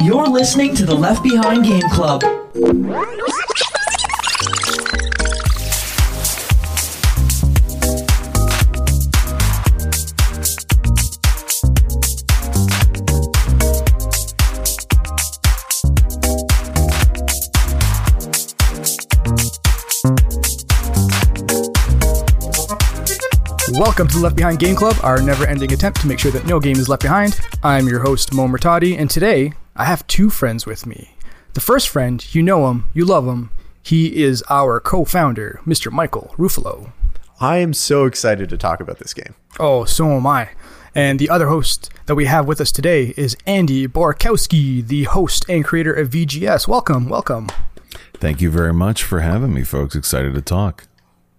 You're listening to the Left Behind Game Club. Welcome to the Left Behind Game Club, our never ending attempt to make sure that no game is left behind. I'm your host, Mo Murtadi, and today I have two friends with me. The first friend, you know him, you love him. He is our co founder, Mr. Michael Ruffalo. I am so excited to talk about this game. Oh, so am I. And the other host that we have with us today is Andy Borkowski, the host and creator of VGS. Welcome, welcome. Thank you very much for having me, folks. Excited to talk.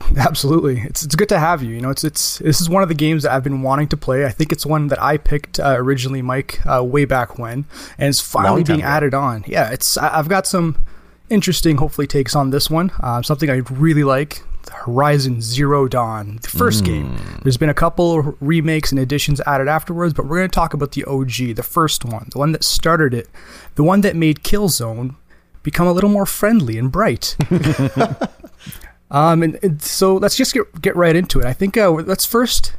Absolutely, it's it's good to have you. You know, it's it's this is one of the games that I've been wanting to play. I think it's one that I picked uh, originally, Mike, uh, way back when, and it's finally being ago. added on. Yeah, it's I've got some interesting, hopefully, takes on this one. Uh, something I really like. Horizon Zero Dawn, the first mm. game. There's been a couple remakes and additions added afterwards, but we're going to talk about the OG, the first one, the one that started it, the one that made Killzone become a little more friendly and bright. Um, and, and, so let's just get get right into it. I think uh, let's first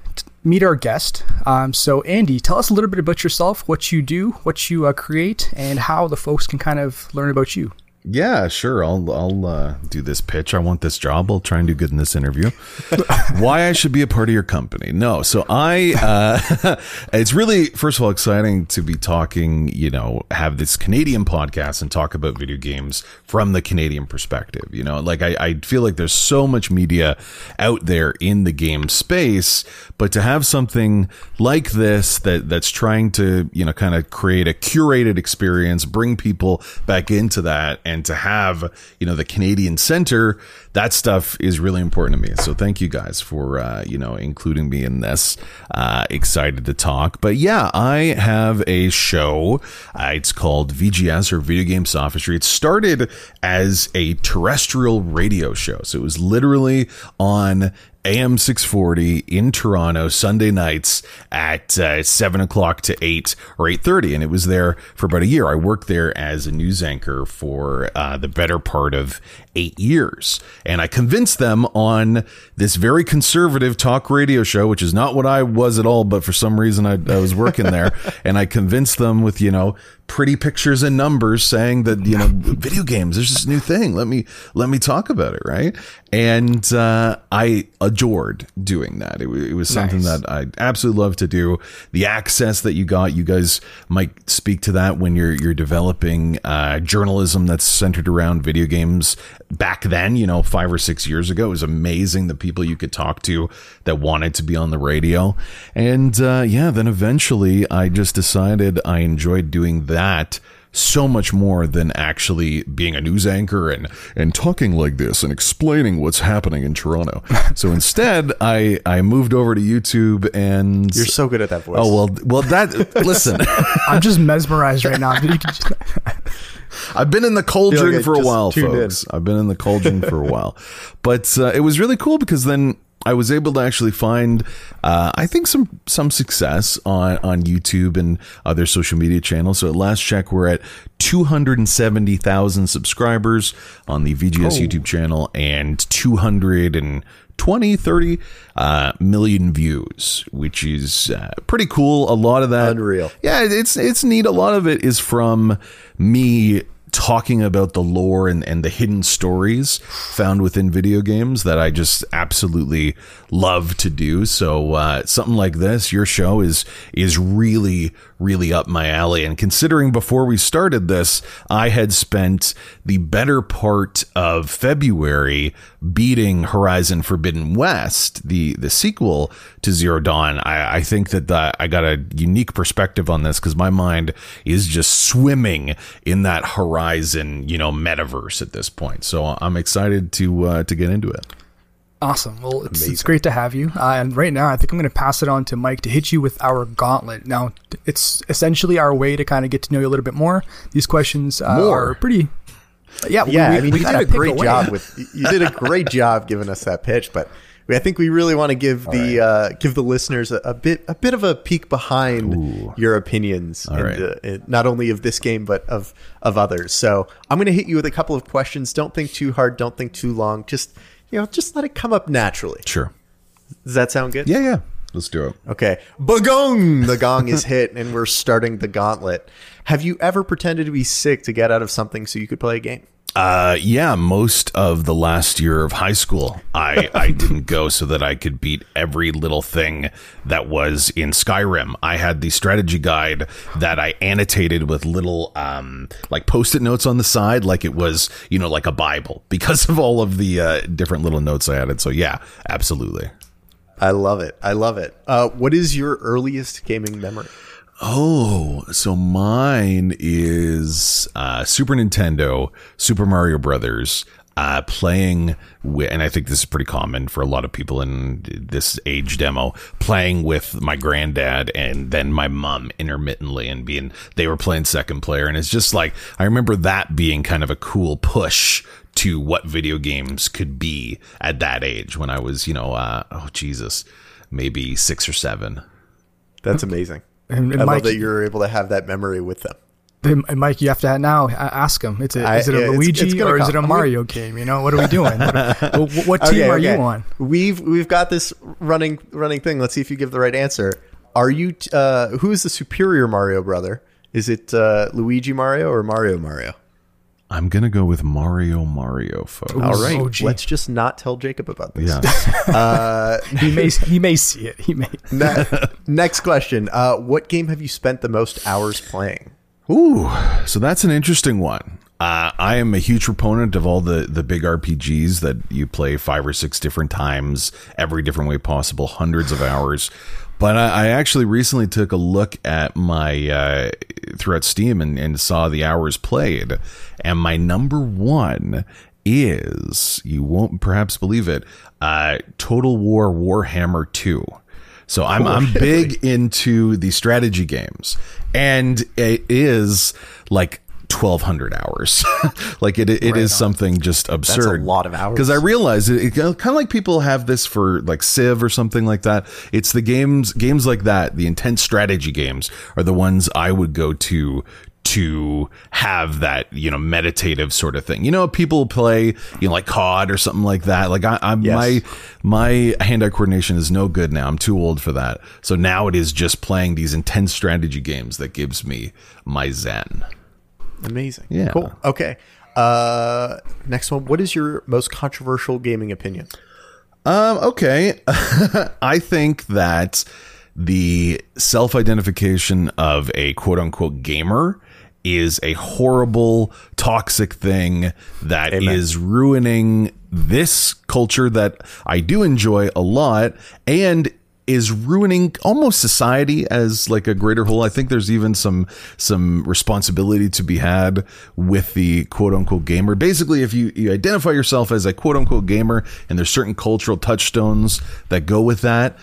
meet our guest. Um, so Andy, tell us a little bit about yourself, what you do, what you uh, create, and how the folks can kind of learn about you. Yeah, sure. I'll I'll uh, do this pitch. I want this job. I'll try and do good in this interview. Why I should be a part of your company? No. So I, uh, it's really first of all exciting to be talking. You know, have this Canadian podcast and talk about video games from the Canadian perspective. You know, like I, I feel like there's so much media out there in the game space, but to have something like this that that's trying to you know kind of create a curated experience, bring people back into that and to have you know the Canadian Center, that stuff is really important to me. So thank you guys for uh, you know including me in this. Uh, excited to talk, but yeah, I have a show. Uh, it's called VGS or Video Game Sophistry. It started as a terrestrial radio show, so it was literally on AM 640 in Toronto Sunday nights at uh, 7 o'clock to 8 or 8.30. And it was there for about a year. I worked there as a news anchor for uh, the better part of eight years. And I convinced them on this very conservative talk radio show, which is not what I was at all, but for some reason I, I was working there. and I convinced them with, you know, pretty pictures and numbers saying that you know video games there's this new thing let me let me talk about it right and uh, i adored doing that. It, it was something nice. that i absolutely love to do. The access that you got you guys might speak to that when you're you're developing uh, journalism that's centered around video games. Back then you know five or six years ago it was amazing the people you could talk to that wanted to be on the radio. And uh, yeah then eventually i just decided i enjoyed doing that that so much more than actually being a news anchor and and talking like this and explaining what's happening in Toronto. so instead, I I moved over to YouTube and you're so good at that voice. Oh well, well that listen, I'm just mesmerized right now. I've been in the cauldron like for a while, folks. In. I've been in the cauldron for a while, but uh, it was really cool because then I was able to actually find, uh, I think some some success on on YouTube and other social media channels. So at last check, we're at two hundred and seventy thousand subscribers on the VGS oh. YouTube channel and two hundred and 20, 30 uh, million views, which is uh, pretty cool. A lot of that, unreal. Yeah, it's it's neat. A lot of it is from me talking about the lore and, and the hidden stories found within video games that I just absolutely love to do. So uh, something like this, your show is is really really up my alley. And considering before we started this, I had spent the better part of February beating Horizon Forbidden West, the the sequel to Zero Dawn, I, I think that the, I got a unique perspective on this because my mind is just swimming in that Horizon, you know, metaverse at this point. So I'm excited to uh, to get into it. Awesome. Well, it's, it's great to have you. Uh, and right now, I think I'm going to pass it on to Mike to hit you with our gauntlet. Now, it's essentially our way to kind of get to know you a little bit more. These questions uh, are pretty. Yeah, yeah. We, I mean, you did a great away. job with. You did a great job giving us that pitch, but I think we really want to give the uh, give the listeners a, a bit a bit of a peek behind your opinions, All and, right. uh, and not only of this game but of of others. So I'm going to hit you with a couple of questions. Don't think too hard. Don't think too long. Just you know, just let it come up naturally. Sure. Does that sound good? Yeah, yeah. Let's do it. Okay. Bagong! The gong is hit, and we're starting the gauntlet. Have you ever pretended to be sick to get out of something so you could play a game? Uh, yeah, most of the last year of high school, I, I didn't go so that I could beat every little thing that was in Skyrim. I had the strategy guide that I annotated with little, um, like post-it notes on the side, like it was, you know, like a Bible because of all of the, uh, different little notes I added. So yeah, absolutely. I love it. I love it. Uh, what is your earliest gaming memory? Oh, so mine is uh, Super Nintendo, Super Mario Brothers, uh, playing with, and I think this is pretty common for a lot of people in this age demo, playing with my granddad and then my mom intermittently and being, they were playing second player. And it's just like, I remember that being kind of a cool push to what video games could be at that age when I was, you know, uh, oh, Jesus, maybe six or seven. That's amazing. And, and I Mike, love that you're able to have that memory with them. and Mike, you have to now ask him. It's a, is it a yeah, Luigi it's gonna or is it a Mario game? You know, what are we doing? what, what- what team Okay, are okay. you on? We've we've got this running running thing. Let's see if you give the right answer. Are you t- uh, who is the superior Mario brother? Is it uh, Luigi Mario or Mario Mario? I'm gonna go with Mario Mario, folks. All right, OG. let's just not tell Jacob about this. Yeah. He may he may see it. He may. Ne- next question. Uh, what game have you spent the most hours playing? Ooh, so that's an interesting one. Uh, I am a huge proponent of all the, the big RPGs that you play five or six different times, every different way possible, hundreds of hours. But I, I actually recently took a look at my uh, throughout Steam and, and saw the hours played, and my number one is you won't perhaps believe it, uh, Total War Warhammer Two. So I'm I'm big into the strategy games, and it is like 1200 hours. like it it is something just absurd. A lot of hours. Because I realize it, it kind of like people have this for like Civ or something like that. It's the games games like that, the intense strategy games are the ones I would go to to have that you know meditative sort of thing. You know, people play you know like COD or something like that. Like I, I'm Yes. my my hand-eye coordination is no good now. I'm too old for that. So now it is just playing these intense strategy games that gives me my zen. Amazing. Yeah. Cool. Okay. Uh, next one. What is your most controversial gaming opinion? Um, okay. I think that the self identification of a quote unquote gamer is a horrible, toxic thing that is Amen. ruining this culture that I do enjoy a lot and is ruining almost society as like a greater whole. I think there's even some some responsibility to be had with the quote unquote gamer. Basically, if you, you identify yourself as a quote unquote gamer and there's certain cultural touchstones that go with that,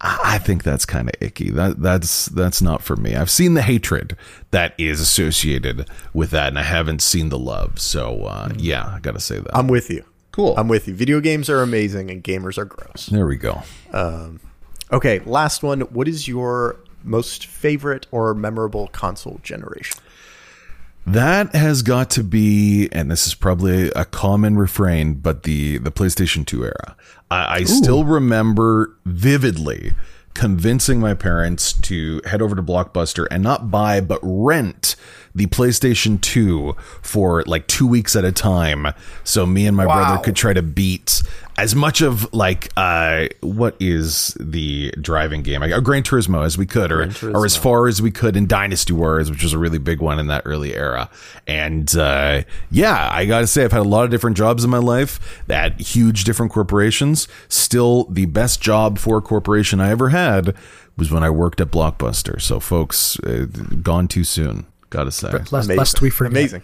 I think that's kind of icky. That that's that's not for me. I've seen the hatred that is associated with that, and I haven't seen the love. So uh, yeah, I gotta say that. I'm with you. Cool. I'm with you. Video games are amazing and gamers are gross. there we go. Okay, last one. What is your most favorite or memorable console generation? That has got to be, and this is probably a common refrain, but the the PlayStation 2 era. I, I still remember vividly convincing my parents to head over to Blockbuster and not buy but rent the PlayStation 2 for like two weeks at a time, so me and my brother could try to beat as much of like uh what is the driving game? Like, uh, Gran Turismo as we could or or as far as we could in Dynasty Wars which was a really big one in that early era. And uh yeah I got to say I've had a lot of different jobs in my life at huge different corporations. Still the best job for a corporation I ever had was when I worked at Blockbuster. So folks uh, gone too soon got to say Lest, lest we forget. Amazing.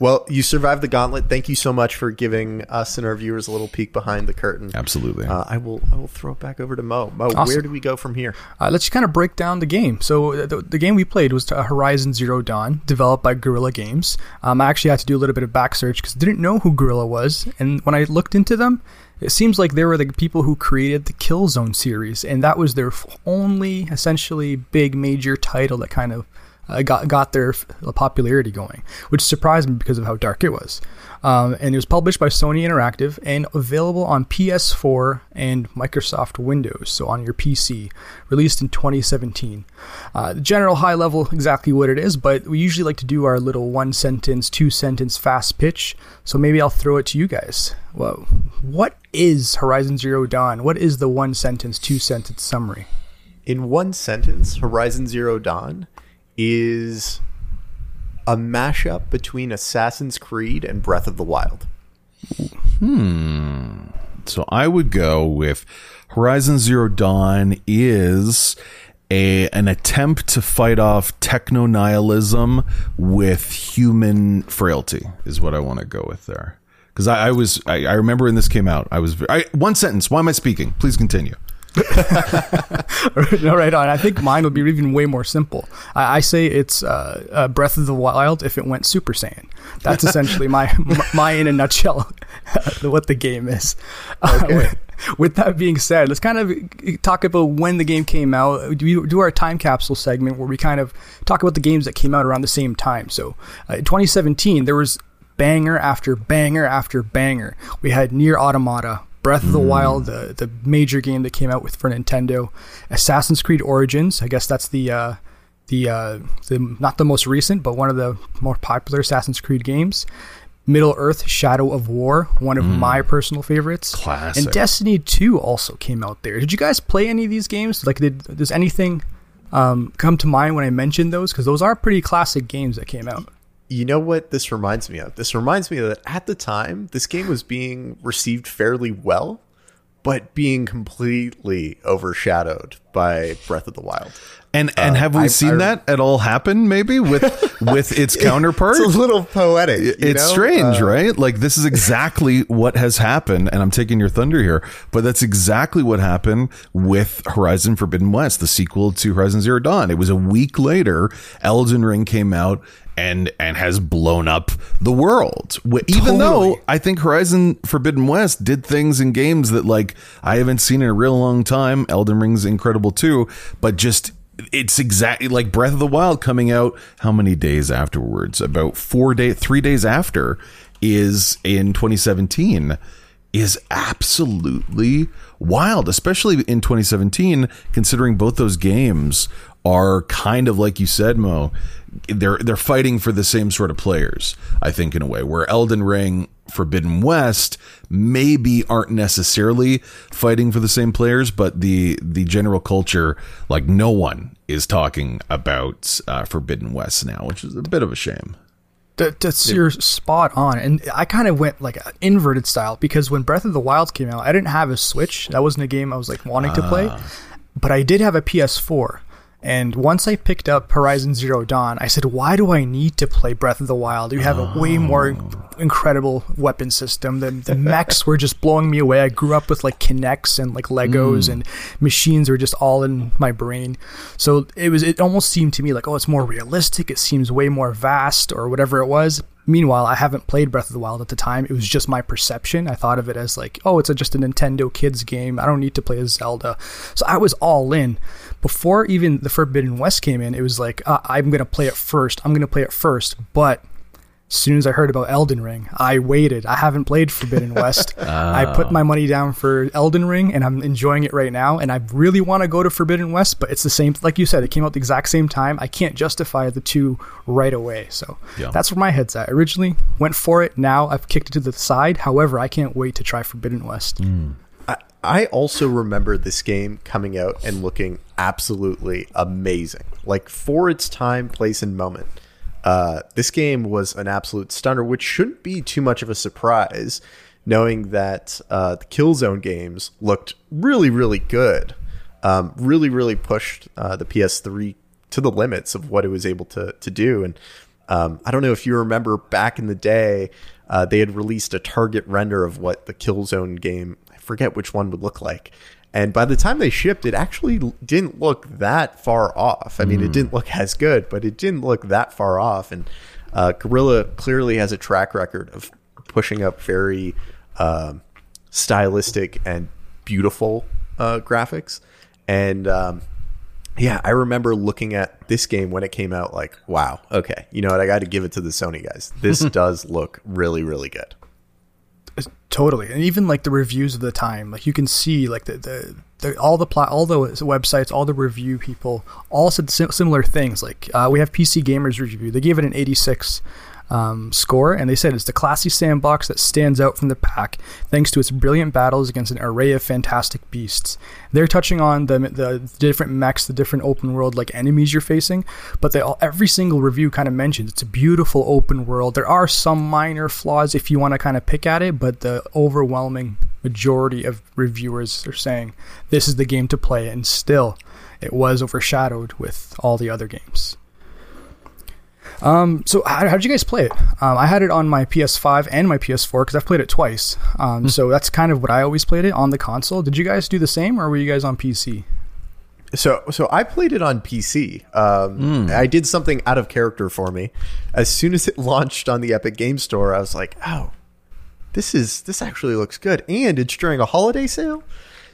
Well, you survived the gauntlet. Thank you so much for giving us and our viewers a little peek behind the curtain. absolutely Uh, I will. I will throw it back over to Mo. Mo, Awesome. where do we go from here? Uh, let's kind of break down the game. So uh, the, the game we played was uh, Horizon Zero Dawn, developed by Guerrilla Games. Um, I actually had to do a little bit of back search because I didn't know who Guerrilla was, and when I looked into them, it seems like they were the people who created the Killzone series, and that was their only essentially big major title that kind of uh, got got their popularity going, which surprised me because of how dark it was. Um, and it was published by Sony Interactive and available on PS4 and Microsoft Windows, so on your PC, released in 2017. Uh, general high level, exactly what it is, but we usually like to do our little one sentence, two sentence fast pitch, so maybe I'll throw it to you guys. Well, what is Horizon Zero Dawn? What is the one sentence, two sentence summary? In one sentence, Horizon Zero Dawn is a mashup between Assassin's Creed and Breath of the Wild. Hmm. So I would go with Horizon Zero Dawn is a an attempt to fight off techno nihilism with human frailty is what I want to go with there. Because I, I, was I, I, remember when this came out I was I, one sentence. Why am I speaking? Please continue. no, right on. I think mine would be even way more simple. I, I say it's uh, uh, Breath of the Wild if it went Super Saiyan. That's essentially my, my in a nutshell what the game is. Uh, okay. Uh, with, with, that being said, let's kind of talk about when the game came out. Do we do our time capsule segment where we kind of talk about the games that came out around the same time. So, uh, in 2017, there was banger after banger after banger. We had Nier Automata, Breath of the mm. Wild, the the major game that came out with for Nintendo, Assassin's Creed Origins. I guess that's the uh, the uh, the not the most recent, but one of the more popular Assassin's Creed games. Middle Earth: Shadow of War, one of mm. my personal favorites. Classic. And Destiny 2 also came out there. Did you guys play any of these games? Like, did does anything um, come to mind when I mentioned those? Because those are pretty classic games that came out you know what this reminds me of? This reminds me that at the time, this game was being received fairly well, but being completely overshadowed by Breath of the Wild. And and uh, have we I, seen I, that at all happen? Maybe with with its counterpart. It's a little poetic. It's know? strange, uh, right? Like this is exactly what has happened, and I'm taking your thunder here, but that's exactly what happened with Horizon Forbidden West, the sequel to Horizon Zero Dawn. It was a week later, Elden Ring came out, and and has blown up the world. Even totally. though I think Horizon Forbidden West did things in games that like I haven't seen in a real long time. Elden Ring's incredible too, but just it's exactly like Breath of the Wild coming out how many days afterwards? About 4 day 3 days after is in 2017 is absolutely wild, especially in 2017 considering both those games are kind of like you said Mo they're they're fighting for the same sort of players, I think, in a way. Where Elden Ring, Forbidden West, maybe aren't necessarily fighting for the same players, but the the general culture, like no one is talking about uh, Forbidden West now, which is a bit of a shame. that's you're spot on, and I kind of went like an inverted style because when Breath of the Wild came out, I didn't have a Switch. That wasn't a game I was like wanting to play, ah. but I did have a PS4. And once I picked up Horizon Zero Dawn, I said, why do I need to play Breath of the Wild? You have a way more incredible weapon system. The, the mechs were just blowing me away. I grew up with like K'NEX and like Legos mm. and machines were just all in my brain. So it was, it almost seemed to me like, oh, it's more realistic. It seems way more vast or whatever it was. Meanwhile, I haven't played Breath of the Wild at the time. It was just my perception. I thought of it as like, oh, it's a, just a Nintendo kids game. I don't need to play as Zelda. So I was all in. Before even the Forbidden West came in, it was like, uh, I'm going to play it first. I'm going to play it first. But as soon as I heard about Elden Ring, I waited. I haven't played Forbidden West. oh. I put my money down for Elden Ring, and I'm enjoying it right now. And I really want to go to Forbidden West, but it's the same. Like you said, it came out the exact same time. I can't justify the two right away. So yeah. that's where my head's at. originally went for it. Now I've kicked it to the side. However, I can't wait to try Forbidden West. Mm. I, I also remember this game coming out and looking absolutely amazing. Like for its time, place, and moment uh, this game was an absolute stunner, which shouldn't be too much of a surprise, knowing that uh, the Killzone games looked really, really good. Um, really, really pushed uh, the PS3 to the limits of what it was able to to do. And um, I don't know if you remember back in the day, uh, they had released a target render of what the Killzone game, I forget which one would look like. And by the time they shipped, it actually didn't look that far off. I mean, mm. it hmm. didn't look as good, but it didn't look that far off. And uh, Guerrilla clearly has a track record of pushing up very uh, stylistic and beautiful uh, graphics. And um, yeah, I remember looking at this game when it came out, like, wow, okay, you know what? I got to give it to the Sony guys. This does look really, really good. Totally, and even like the reviews of the time, like you can see like the the, the all the plot, all the websites, all the review people, all said similar things. Like uh, we have PC Gamers review, they gave it an 86 um, score, and they said it's the classy sandbox that stands out from the pack thanks to its brilliant battles against an array of fantastic beasts. They're touching on the the different mechs, the different open world like enemies you're facing, but they all every single review kind of mentions it's a beautiful open world. There are some minor flaws if you want to kind of pick at it, but the overwhelming majority of reviewers are saying this is the game to play, and still it was overshadowed with all the other games. Um, so how, how did you guys play it? Um, I had it on my PS5 and my PS4 because I've played it twice. Um, mm. So that's kind of what I always played it on the console. Did you guys do the same, or were you guys on PC? So, so I played it on PC. Um, mm. I did something out of character for me. As soon as it launched on the Epic Game Store, I was like, "Oh, this is this actually looks good," and it's during a holiday sale.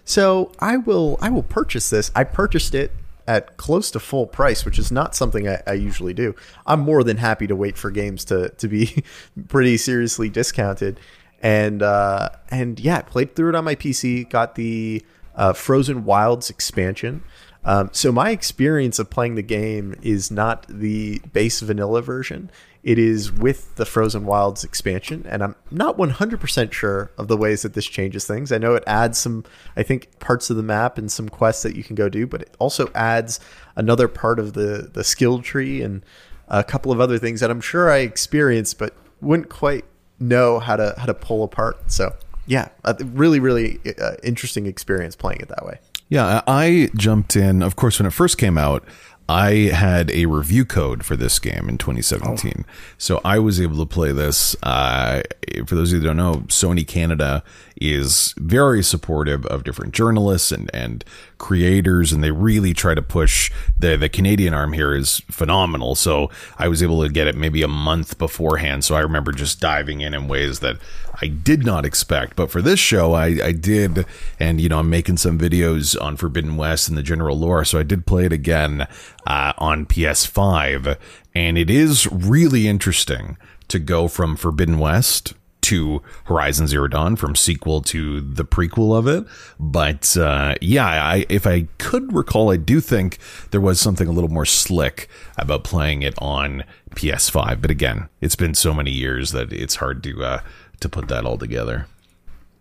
So I will I will purchase this. I purchased it at close to full price, which is not something I, I, usually do. I'm more than happy to wait for games to to be pretty seriously discounted. And uh, and yeah, played through it on my PC. Got the uh, Frozen Wilds expansion. Um, so my experience of playing the game is not the base vanilla version. It is with the Frozen Wilds expansion, and I'm not 100% sure of the ways that this changes things. I know it adds some, I think, parts of the map and some quests that you can go do, but it also adds another part of the, the skill tree and a couple of other things that I'm sure I experienced, but wouldn't quite know how to how to pull apart. So yeah, really really uh, interesting experience playing it that way. Yeah, I jumped in. Of course, when it first came out, I had a review code for this game in 2017. Oh. So I was able to play this. Uh, for those of you that don't know, Sony Canada is very supportive of different journalists and, and creators, and they really try to push the, the Canadian arm here is phenomenal. So I was able to get it maybe a month beforehand. So I remember just diving in in ways that I did not expect. But for this show, I, I did, and you know, I'm making some videos on Forbidden West and the general lore. So I did play it again uh, on PS5, and it is really interesting to go from Forbidden West to Horizon Zero Dawn, from sequel to the prequel of it. But uh, yeah, I, if I could recall, I do think there was something a little more slick about playing it on PS5. But again, it's been so many years that it's hard to uh, to put that all together.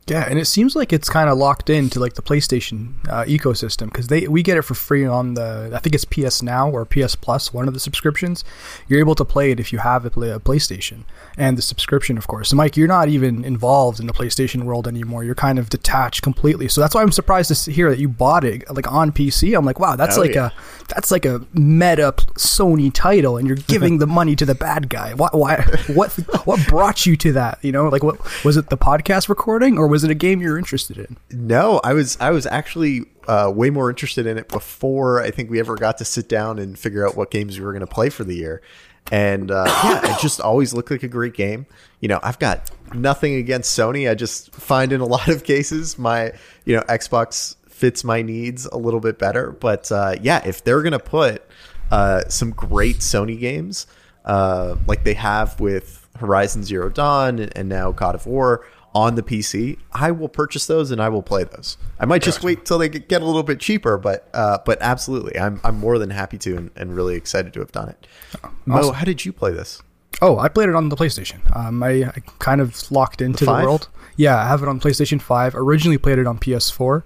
Yeah, and it seems like it's kind of locked into like the PlayStation uh, ecosystem because they we get it for free on the I think it's PS Now or PS Plus, one of the subscriptions. You're able to play it if you have a, play, a PlayStation and the subscription, of course. So, Mike, you're not even involved in the PlayStation world anymore. You're kind of detached completely. So that's why I'm surprised to hear that you bought it like on PC. I'm like, wow, that's like yeah. a that's like a meta Sony title, and you're giving the money to the bad guy. Why? Why? What? What brought you to that? You know, like what was it? The podcast recording or was it a game you're interested in? No, I was I was actually uh, way more interested in it before I think we ever got to sit down and figure out what games we were going to play for the year. And uh, yeah, it just always looked like a great game. You know, I've got nothing against Sony. I just find in a lot of cases my you know Xbox fits my needs a little bit better. But uh, yeah, if they're going to put uh, some great Sony games uh, like they have with Horizon Zero Dawn and now God of War on the PC, I will purchase those and I will play those. I might just wait till they get a little bit cheaper, but uh, but absolutely, I'm I'm more than happy to and, and really excited to have done it. Awesome. Mo, how did you play this? Oh, I played it on the PlayStation. Um, I, I, kind of locked into the, the, world. Yeah, I have it on PlayStation Five. Originally played it on PS4,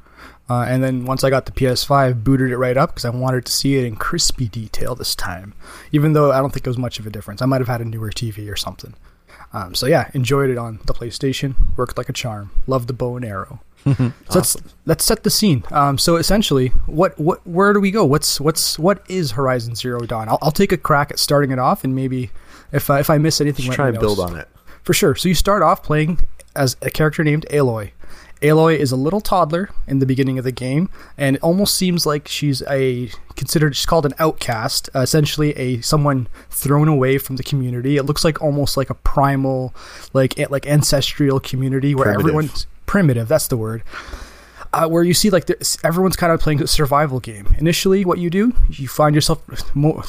uh, and then once I got the PS5, booted it right up because I wanted to see it in crispy detail this time. Even though I don't think it was much of a difference, I might have had a newer TV or something. Um, so yeah, enjoyed it on the PlayStation. Worked like a charm. Loved the bow and arrow. so let's let's set the scene. Um, so essentially, what what where do we go? What's what's what is Horizon Zero Dawn? I'll, I'll take a crack at starting it off, and maybe if I, if I miss anything, Just try to build on it for sure. So you start off playing as a character named Aloy. Aloy is a little toddler in the beginning of the game, and it almost seems like she's a considered. She's called an outcast, uh, essentially a someone thrown away from the community. It looks like almost like a primal, like like ancestral community where Primitive. everyone's primitive. That's the word. Uh, where you see like everyone's kind of playing a survival game. Initially, what you do, you find yourself more,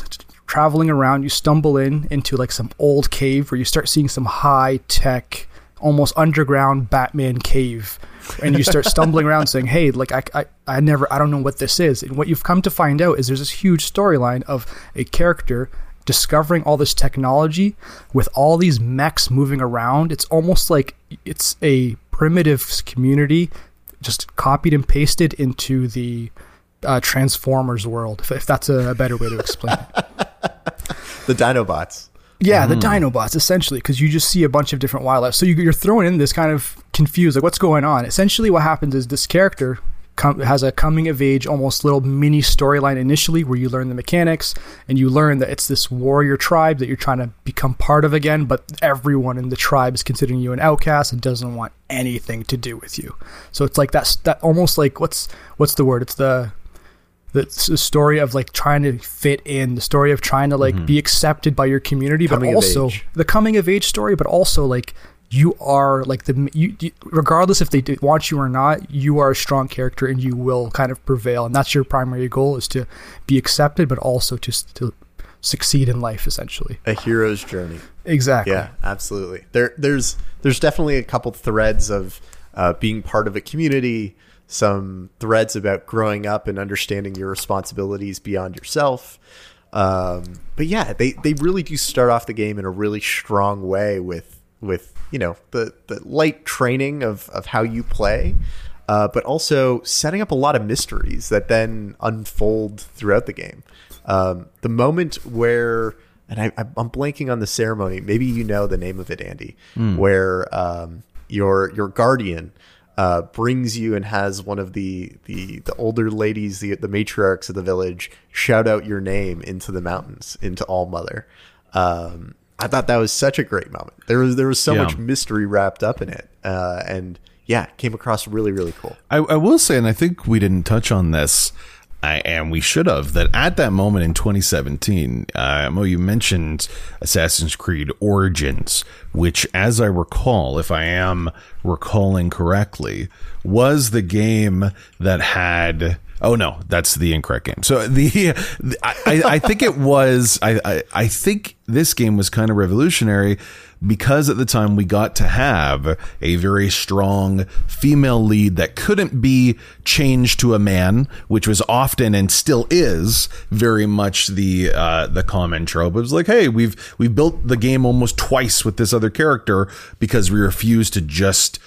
traveling around. You stumble in into like some old cave where you start seeing some high tech, almost underground Batman cave, and you start stumbling around saying, "Hey, like I, I, I never, I don't know what this is." And what you've come to find out is there's this huge storyline of a character discovering all this technology with all these mechs moving around. It's almost like it's a primitive community just copied and pasted into the uh, Transformers world, if, if that's a, better way to explain it. the Dinobots. Yeah, mm. the Dinobots, essentially, because you just see a bunch of different wildlife. So you, are throwing in this kind of confused, like, what's going on? Essentially, what happens is this character com- has a coming of age, almost little mini storyline initially, where you learn the mechanics and you learn that it's this warrior tribe that you're trying to become part of again, but everyone in the tribe is considering you an outcast and doesn't want anything to do with you. So it's like that's that almost like what's what's the word? It's the the, the story of like trying to fit in, the story of trying to like mm-hmm. be accepted by your community, coming but also the coming of age story, but also like you are like the you, you, regardless if they want you or not, you are a strong character and you will kind of prevail, and that's your primary goal is to be accepted, but also to to succeed in life essentially. A hero's journey. Exactly. Yeah, absolutely. There there's there's definitely a couple threads of uh, being part of a community some threads about growing up and understanding your responsibilities beyond yourself. Um, but yeah, they, they really do start off the game in a really strong way with with you know the the light training of of how you play, uh, but also setting up a lot of mysteries that then unfold throughout the game. Um, the moment where and I, I'm blanking on the ceremony. Maybe you know the name of it, Andy. Mm. Where um, your your guardian uh, brings you and has one of the the the older ladies, the the matriarchs of the village, shout out your name into the mountains, into All Mother. Um, I thought that was such a great moment. There was there was so yeah. much mystery wrapped up in it, uh, and yeah, came across really really cool. I, I will say, and I think we didn't touch on this. I, and we should have that at that moment in 2017. Uh, Mo, you mentioned Assassin's Creed Origins, which, as I recall, if I am recalling correctly, was the game that had. Oh no, that's the incorrect game. So the, I, I think it was. I, I, I think this game was kind of revolutionary because at the time we got to have a very strong female lead that couldn't be changed to a man, which was often and still is very much the uh, the common trope. It was like, hey, we've we've built the game almost twice with this other character because we refuse to just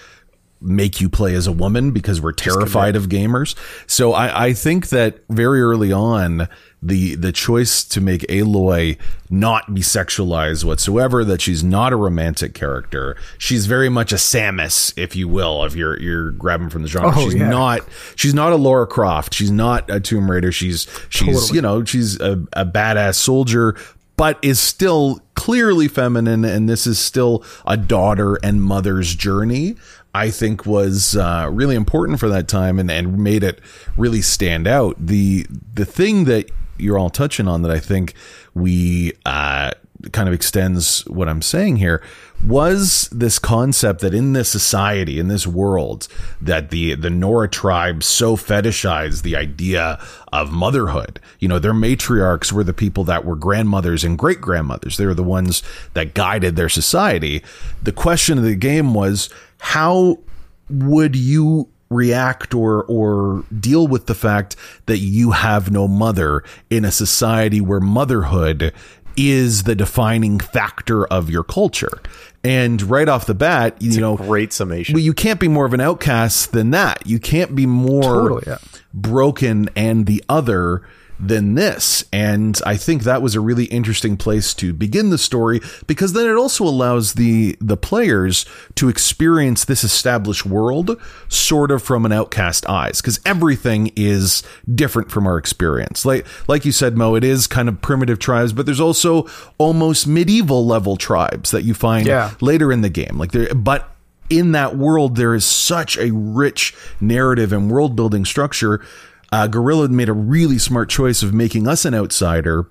make you play as a woman because we're terrified of gamers. So I, I think that very early on, the the choice to make Aloy not be sexualized whatsoever, that she's not a romantic character. She's very much a Samus, if you will, if you're you're grabbing from the genre. Oh, she's yeah. not she's not a Lara Croft. She's not a Tomb Raider. She's she's totally. you know, she's a, a badass soldier, but is still clearly feminine and this is still a daughter and mother's journey. I think was uh, really important for that time and, and made it really stand out. The the thing that you're all touching on that I think we uh, kind of extends what I'm saying here was this concept that in this society, in this world, that the the Nora tribe so fetishized the idea of motherhood. You know, their matriarchs were the people that were grandmothers and great grandmothers. They were the ones that guided their society. The question of the game was how would you react or or deal with the fact that you have no mother in a society where motherhood is the defining factor of your culture. And right off the bat, you know, great summation. Well, you can't be more of an outcast than that. You can't be more totally, yeah. broken and the other than this. And I think that was a really interesting place to begin the story because then it also allows the the players to experience this established world sort of from an outcast eyes because everything is different from our experience. Like like you said Mo, it is kind of primitive tribes, but there's also almost medieval level tribes that you find yeah. later in the game. Like there but in that world there is such a rich narrative and world building structure uh, Guerrilla made a really smart choice of making us an outsider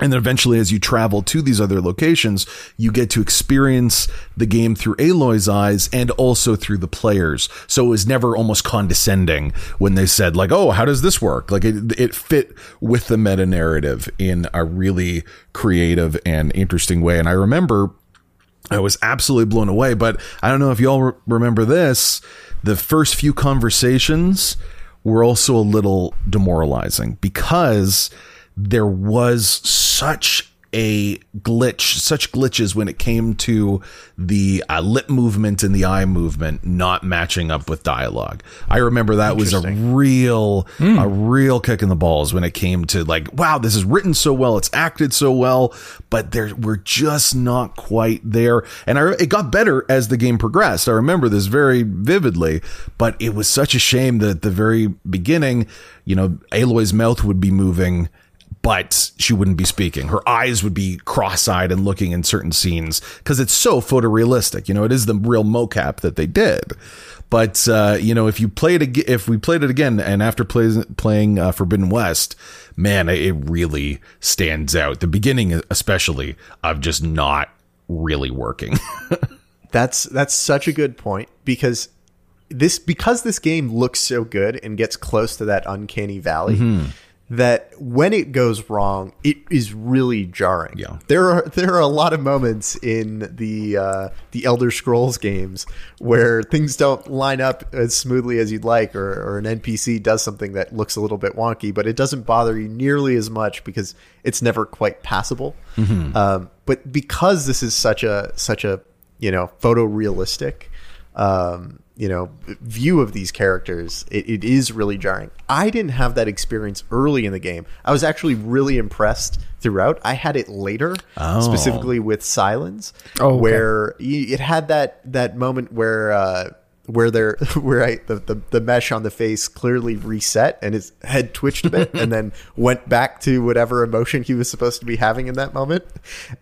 and then eventually, as you travel to these other locations, you get to experience the game through Aloy's eyes and also through the players. So it was never almost condescending when they said, like, oh, how does this work? Like it, it fit with the meta narrative in a really creative and interesting way. And I remember I was absolutely blown away, but I don't know if y'all re- remember this. The first few conversations were also a little demoralizing because there was such a glitch, such glitches when it came to the uh, lip movement and the eye movement not matching up with dialogue. I remember that was a real, mm. a real kick in the balls when it came to like, wow, this is written so well, it's acted so well, but there we're just not quite there. And I, it got better as the game progressed. I remember this very vividly, but it was such a shame that at the very beginning, you know, Aloy's mouth would be moving but she wouldn't be speaking. Her eyes would be cross-eyed and looking in certain scenes because it's so photorealistic. You know, it is the real mocap that they did. But uh, you know, if you played it, if we played it again, and after play, playing uh, Forbidden West, man, it really stands out. The beginning, especially, of just not really working. that's that's such a good point because this because this game looks so good and gets close to that uncanny valley. Mm-hmm that when it goes wrong, it is really jarring. Yeah. There are there are a lot of moments in the uh, the Elder Scrolls games where things don't line up as smoothly as you'd like, or, or an NPC does something that looks a little bit wonky, but it doesn't bother you nearly as much because it's never quite passable. Mm-hmm. Um, but because this is such a such a you know photorealistic. Um, you know view of these characters it, it is really jarring i didn't have that experience early in the game i was actually really impressed throughout i had it later oh. specifically with Sylens oh, okay. where it had that that moment where uh where they're where I the, the, the mesh on the face clearly reset and his head twitched a bit and then went back to whatever emotion he was supposed to be having in that moment.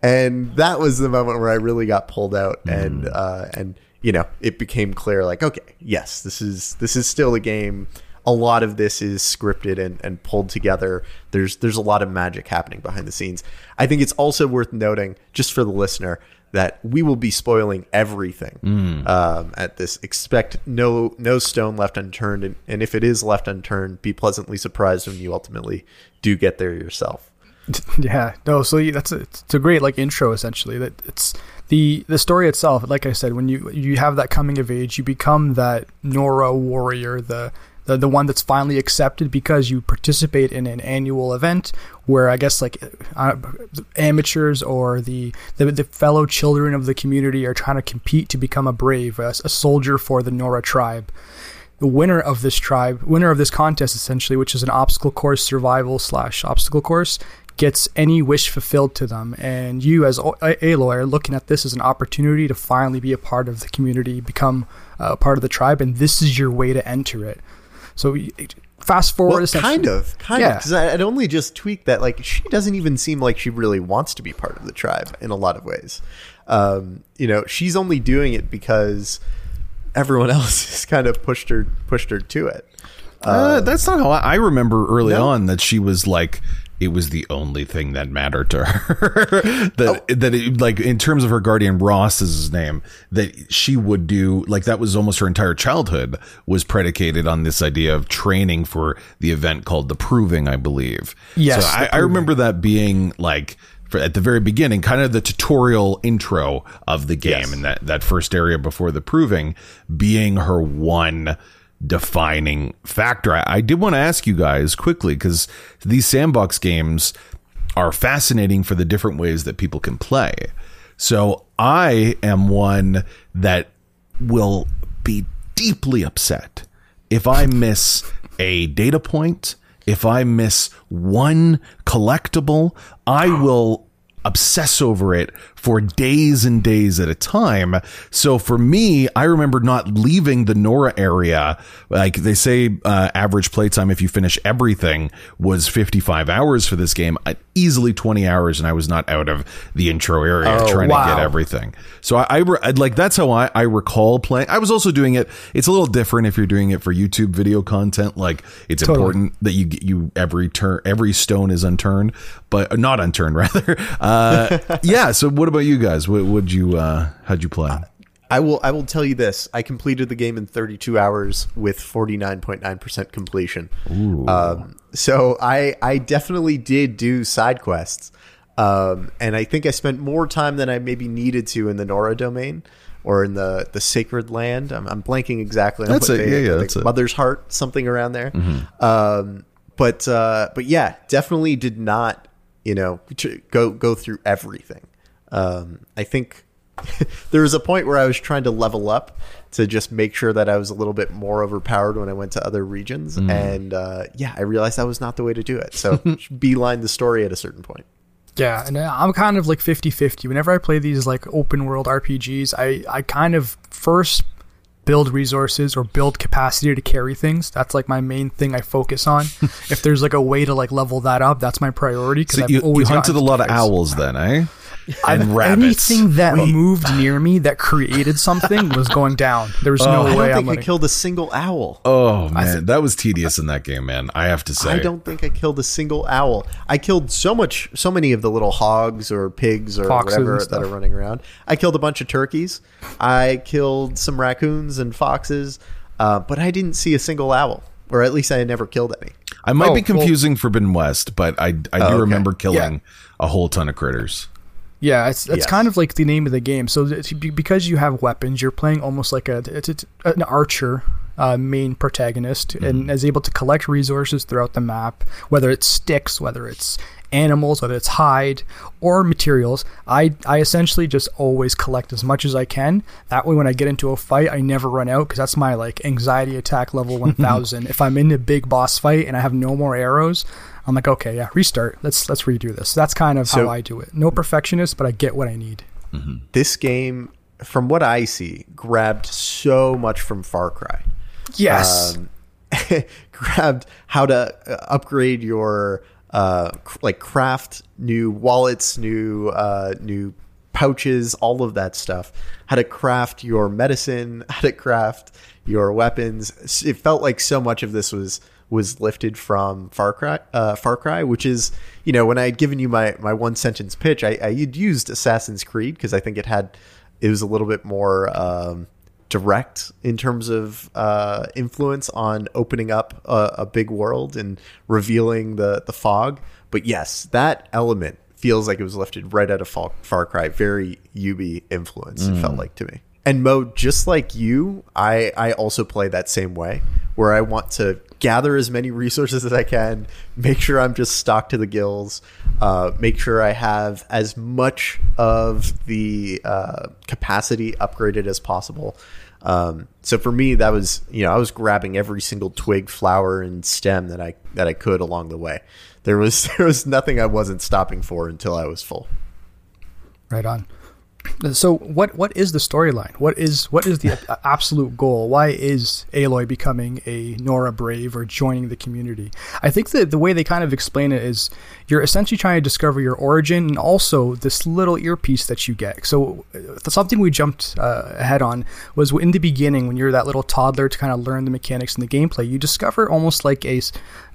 And that was the moment where I really got pulled out mm. and uh and you know, it became clear like, okay, yes, this is this is still a game. A lot of this is scripted and, and pulled together. There's there's a lot of magic happening behind the scenes. I think it's also worth noting, just for the listener, that we will be spoiling everything mm. um, at this. Expect no no stone left unturned, and, and if it is left unturned, be pleasantly surprised when you ultimately do get there yourself. Yeah, no. So that's a, it's a great like intro essentially. That it's the the story itself, like I said, when you you have that coming of age, you become that Nora warrior, the the, the one that's finally accepted because you participate in an annual event where I guess like uh, amateurs or the, the, the fellow children of the community are trying to compete to become a brave, a, a soldier for the Nora tribe. The winner of this tribe, winner of this contest essentially, which is an obstacle course survival slash obstacle course, gets any wish fulfilled to them. And you, as Aloy, are looking at this as an opportunity to finally be a part of the community, become a part of the tribe, and this is your way to enter it. So fast forward, well, kind of, kind yeah. of, because I'd only just tweak that. Like, she doesn't even seem like she really wants to be part of the tribe in a lot of ways. Um, you know, she's only doing it because everyone else has kind of pushed her pushed her to it. Uh, that's not how I, I remember early no? on that she was like it was the only thing that mattered to her. that oh. that it, like in terms of her guardian, Rost is his name. That she would do like that was almost her entire childhood was predicated on this idea of training for the event called the Proving, I believe. Yes, so I, I remember that being like. For, at the very beginning, kind of the tutorial intro of the game yes. and that, that first area before the proving being her one defining factor. I, I did want to ask you guys quickly because these sandbox games are fascinating for the different ways that people can play. So I am one that will be deeply upset if I miss a data point, if I miss one collectible, I will obsess over it for days and days at a time. So for me, I remember not leaving the Nora area. Like they say, uh, average playtime if you finish everything was 55 hours for this game. Uh, easily 20 hours, and I was not out of the intro area Oh, trying wow. to get everything. So I, I re- I'd like that's how I, I recall playing. I was also doing it. It's a little different if you're doing it for YouTube video content. Like it's Totally. important that you get you every turn every stone is unturned, but uh, not unturned rather. Uh, yeah. So what about you guys? What would you uh, how'd you play? I will. I will tell you this. I completed the game in 32 hours with 49.9% completion. Um, so I I definitely did do side quests, um, and I think I spent more time than I maybe needed to in the Nora domain or in the the Sacred Land. I'm, I'm blanking exactly. on That's what it. they- Yeah, yeah, like that's it. Mother's Heart, something around there. Um, but uh, but yeah, definitely did not you know go go through everything. Um, I think there was a point where I was trying to level up to just make sure that I was a little bit more overpowered when I went to other regions, and uh, yeah, I realized that was not the way to do it. So beeline the story at a certain point. Yeah, and uh, I'm kind of like 50-50. Whenever I play these like open world RPGs, I I kind of first build resources or build capacity to carry things. That's like my main thing I focus on. if there's like a way to like level that up, that's my priority because So I've you, you always hunted a lot of owls then, eh? I've- And rabbits. Anything that moved near me that created something was going down. There was no I don't way I'm think I letting. killed a single owl. Oh man, that was tedious in that game, man. I have to say. I don't think I killed a single owl. I killed so much, so many of the little hogs or pigs or Foxes whatever that are running around. I killed a bunch of turkeys. I killed some raccoons and foxes, uh, but I didn't see a single owl, or at least I had never killed any. I might Oh, be well- confusing Forbidden West, but I I do okay. remember killing Yeah. a whole ton of critters. Yeah, it's it's Yes. kind of like the name of the game. So because you have weapons, you're playing almost like a it's, it's an archer uh, main protagonist, and is able to collect resources throughout the map, whether it's sticks, whether it's animals, whether it's hide or materials. I I essentially just always collect as much as I can. That way, when I get into a fight, I never run out because that's my like anxiety attack level one thousand. if I'm in a big boss fight and I have no more arrows. I'm like, okay, yeah, restart. Let's let's redo this. That's kind of So- how I do it. No perfectionist, but I get what I need. This game, from what I see, grabbed so much from Far Cry. Yes. um, grabbed how to uh, upgrade your uh, like craft new wallets, new uh, new pouches, all of that stuff. How to craft your medicine, how to craft your weapons. It felt like so much of this was was lifted from Far Cry, uh, Far Cry, which is you know when I had given you my my one sentence pitch, I, I had used Assassin's Creed because I think it had it was a little bit more. Um, direct in terms of uh, influence on opening up a, a big world and revealing the the fog. But yes, that element feels like it was lifted right out of Far, Far Cry. Very Ubi influence. It felt like to me. And Mo, just like you, I I also play that same way, where I want to gather as many resources as I can, make sure I'm just stocked to the gills, uh, make sure I have as much of the uh, capacity upgraded as possible. Um, so for me, that was you know I was grabbing every single twig, flower, and stem that I that I could along the way. There was there was nothing I wasn't stopping for until I was full. Right on. So what what is the storyline? What is what is the absolute goal? Why is Aloy becoming a Nora Brave or joining the community? I think that the way they kind of explain it is you're essentially trying to discover your origin and also this little earpiece that you get. So uh, something we jumped uh, ahead on was in the beginning when you're that little toddler to kind of learn the mechanics and the gameplay. You discover almost like a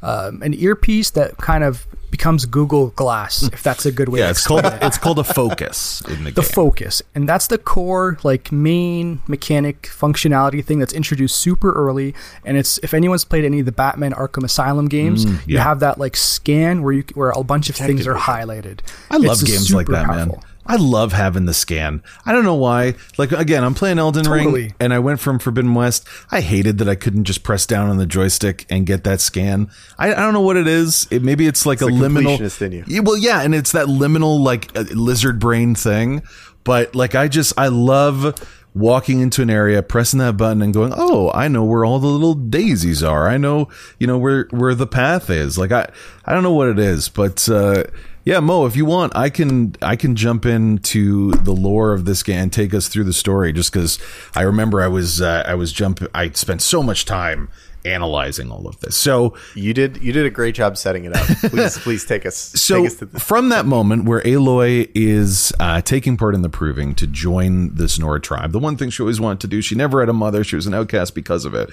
um, an earpiece that kind of becomes Google Glass, if that's a good way. Yeah, to it's called it it's called a focus in the, game. the game. focus and that's the core like main mechanic functionality thing that's introduced super early and it's if anyone's played any of the batman arkham asylum games you Mm, yeah. have that like scan where you where a bunch of things are highlighted I love It's games like that, powerful. man. I love having the scan. I don't know why. Like again, I'm playing Elden Ring, and I went from Forbidden West. I hated that I couldn't just press down on the joystick and get that scan. I, I don't know what it is. It, maybe it's like a the liminal. in you. Yeah, well, yeah, and it's that liminal like uh, lizard brain thing. But like, I just I love walking into an area, pressing that button, and going, "Oh, I know where all the little daisies are. I know, you know where where the path is." Like I I don't know what it is, but uh, Yeah, Mo, if you want, I can I can jump into the lore of this game and take us through the story. Just because I remember I was uh, I was jump I spent so much time analyzing all of this. So you did you did a great job setting it up. Please please take us. So take us from that moment where Aloy is uh, taking part in the proving to join this Nora tribe, the one thing she always wanted to do, she never had a mother. She was an outcast because of it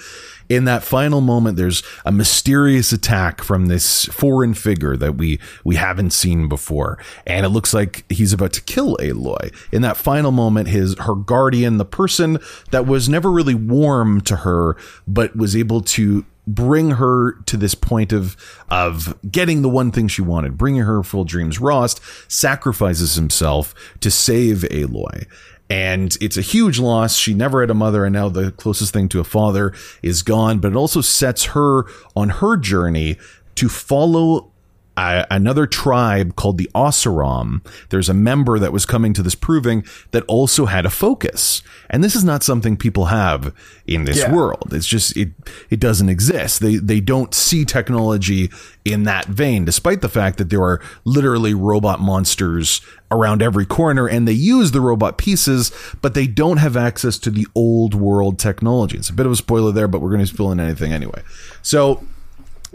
in that final moment, there's a mysterious attack from this foreign figure that we we haven't seen before, and it looks like he's about to kill Aloy. In that final moment, his her guardian, the person that was never really warm to her, but was able to bring her to this point of of getting the one thing she wanted, bringing her full dreams. Rost sacrifices himself to save Aloy and it's a huge loss. She never had a mother, and now the closest thing to a father is gone. But it also sets her on her journey to follow another tribe called the Oseram. There's a member that was coming to this proving that also had a focus. And this is not something people have in this yeah. world. It's just, it, it doesn't exist. They, they don't see technology in that vein, despite the fact that there are literally robot monsters around every corner and they use the robot pieces, but they don't have access to the old world technology. It's a bit of a spoiler there, but we're going to spill in anything anyway. So,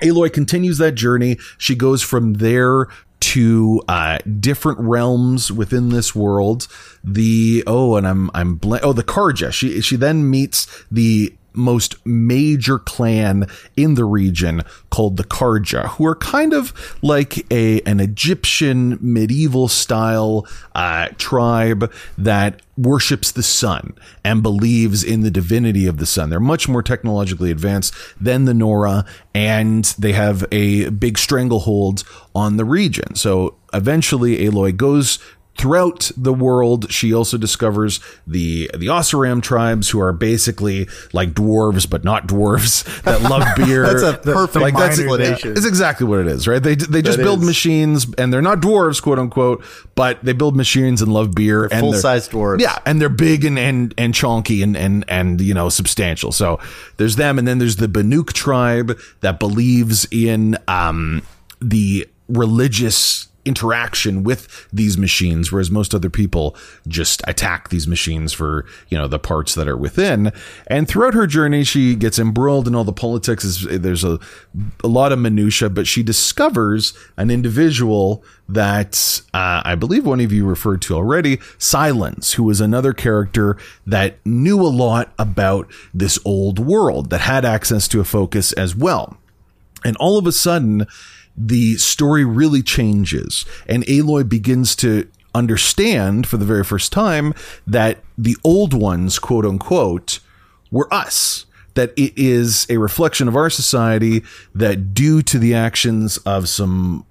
Aloy continues that journey. She goes from there to uh, different realms within this world. The oh, and I'm I'm bl- oh the Carja. She she then meets the most major clan in the region called the Carja, who are kind of like a an Egyptian medieval style uh, tribe that worships the sun and believes in the divinity of the sun. They're much more technologically advanced than the Nora, and they have a big stranglehold on the region. So eventually, Aloy goes throughout the world, she also discovers the the Oseram tribes, who are basically like dwarves, but not dwarves that love beer. that's a perfect like that's explanation. It's exactly what it is, right? They they just that build is. machines, and they're not dwarves, quote unquote, but they build machines and love beer. They're and full size dwarves, yeah, and they're big and and and chonky and and and you know substantial. So there's them, and then there's the Banuk tribe that believes in um the religious interaction with these machines whereas most other people just attack these machines for you know the parts that are within. And throughout her journey she gets embroiled in all the politics. There's a, a lot of minutia but she discovers an individual that uh, i believe one of you referred to already Sylens, who was another character that knew a lot about this old world that had access to a focus as well. And all of a sudden the story really changes and Aloy begins to understand for the very first time that the old ones, quote unquote, were us. That it is a reflection of our society that due to the actions of some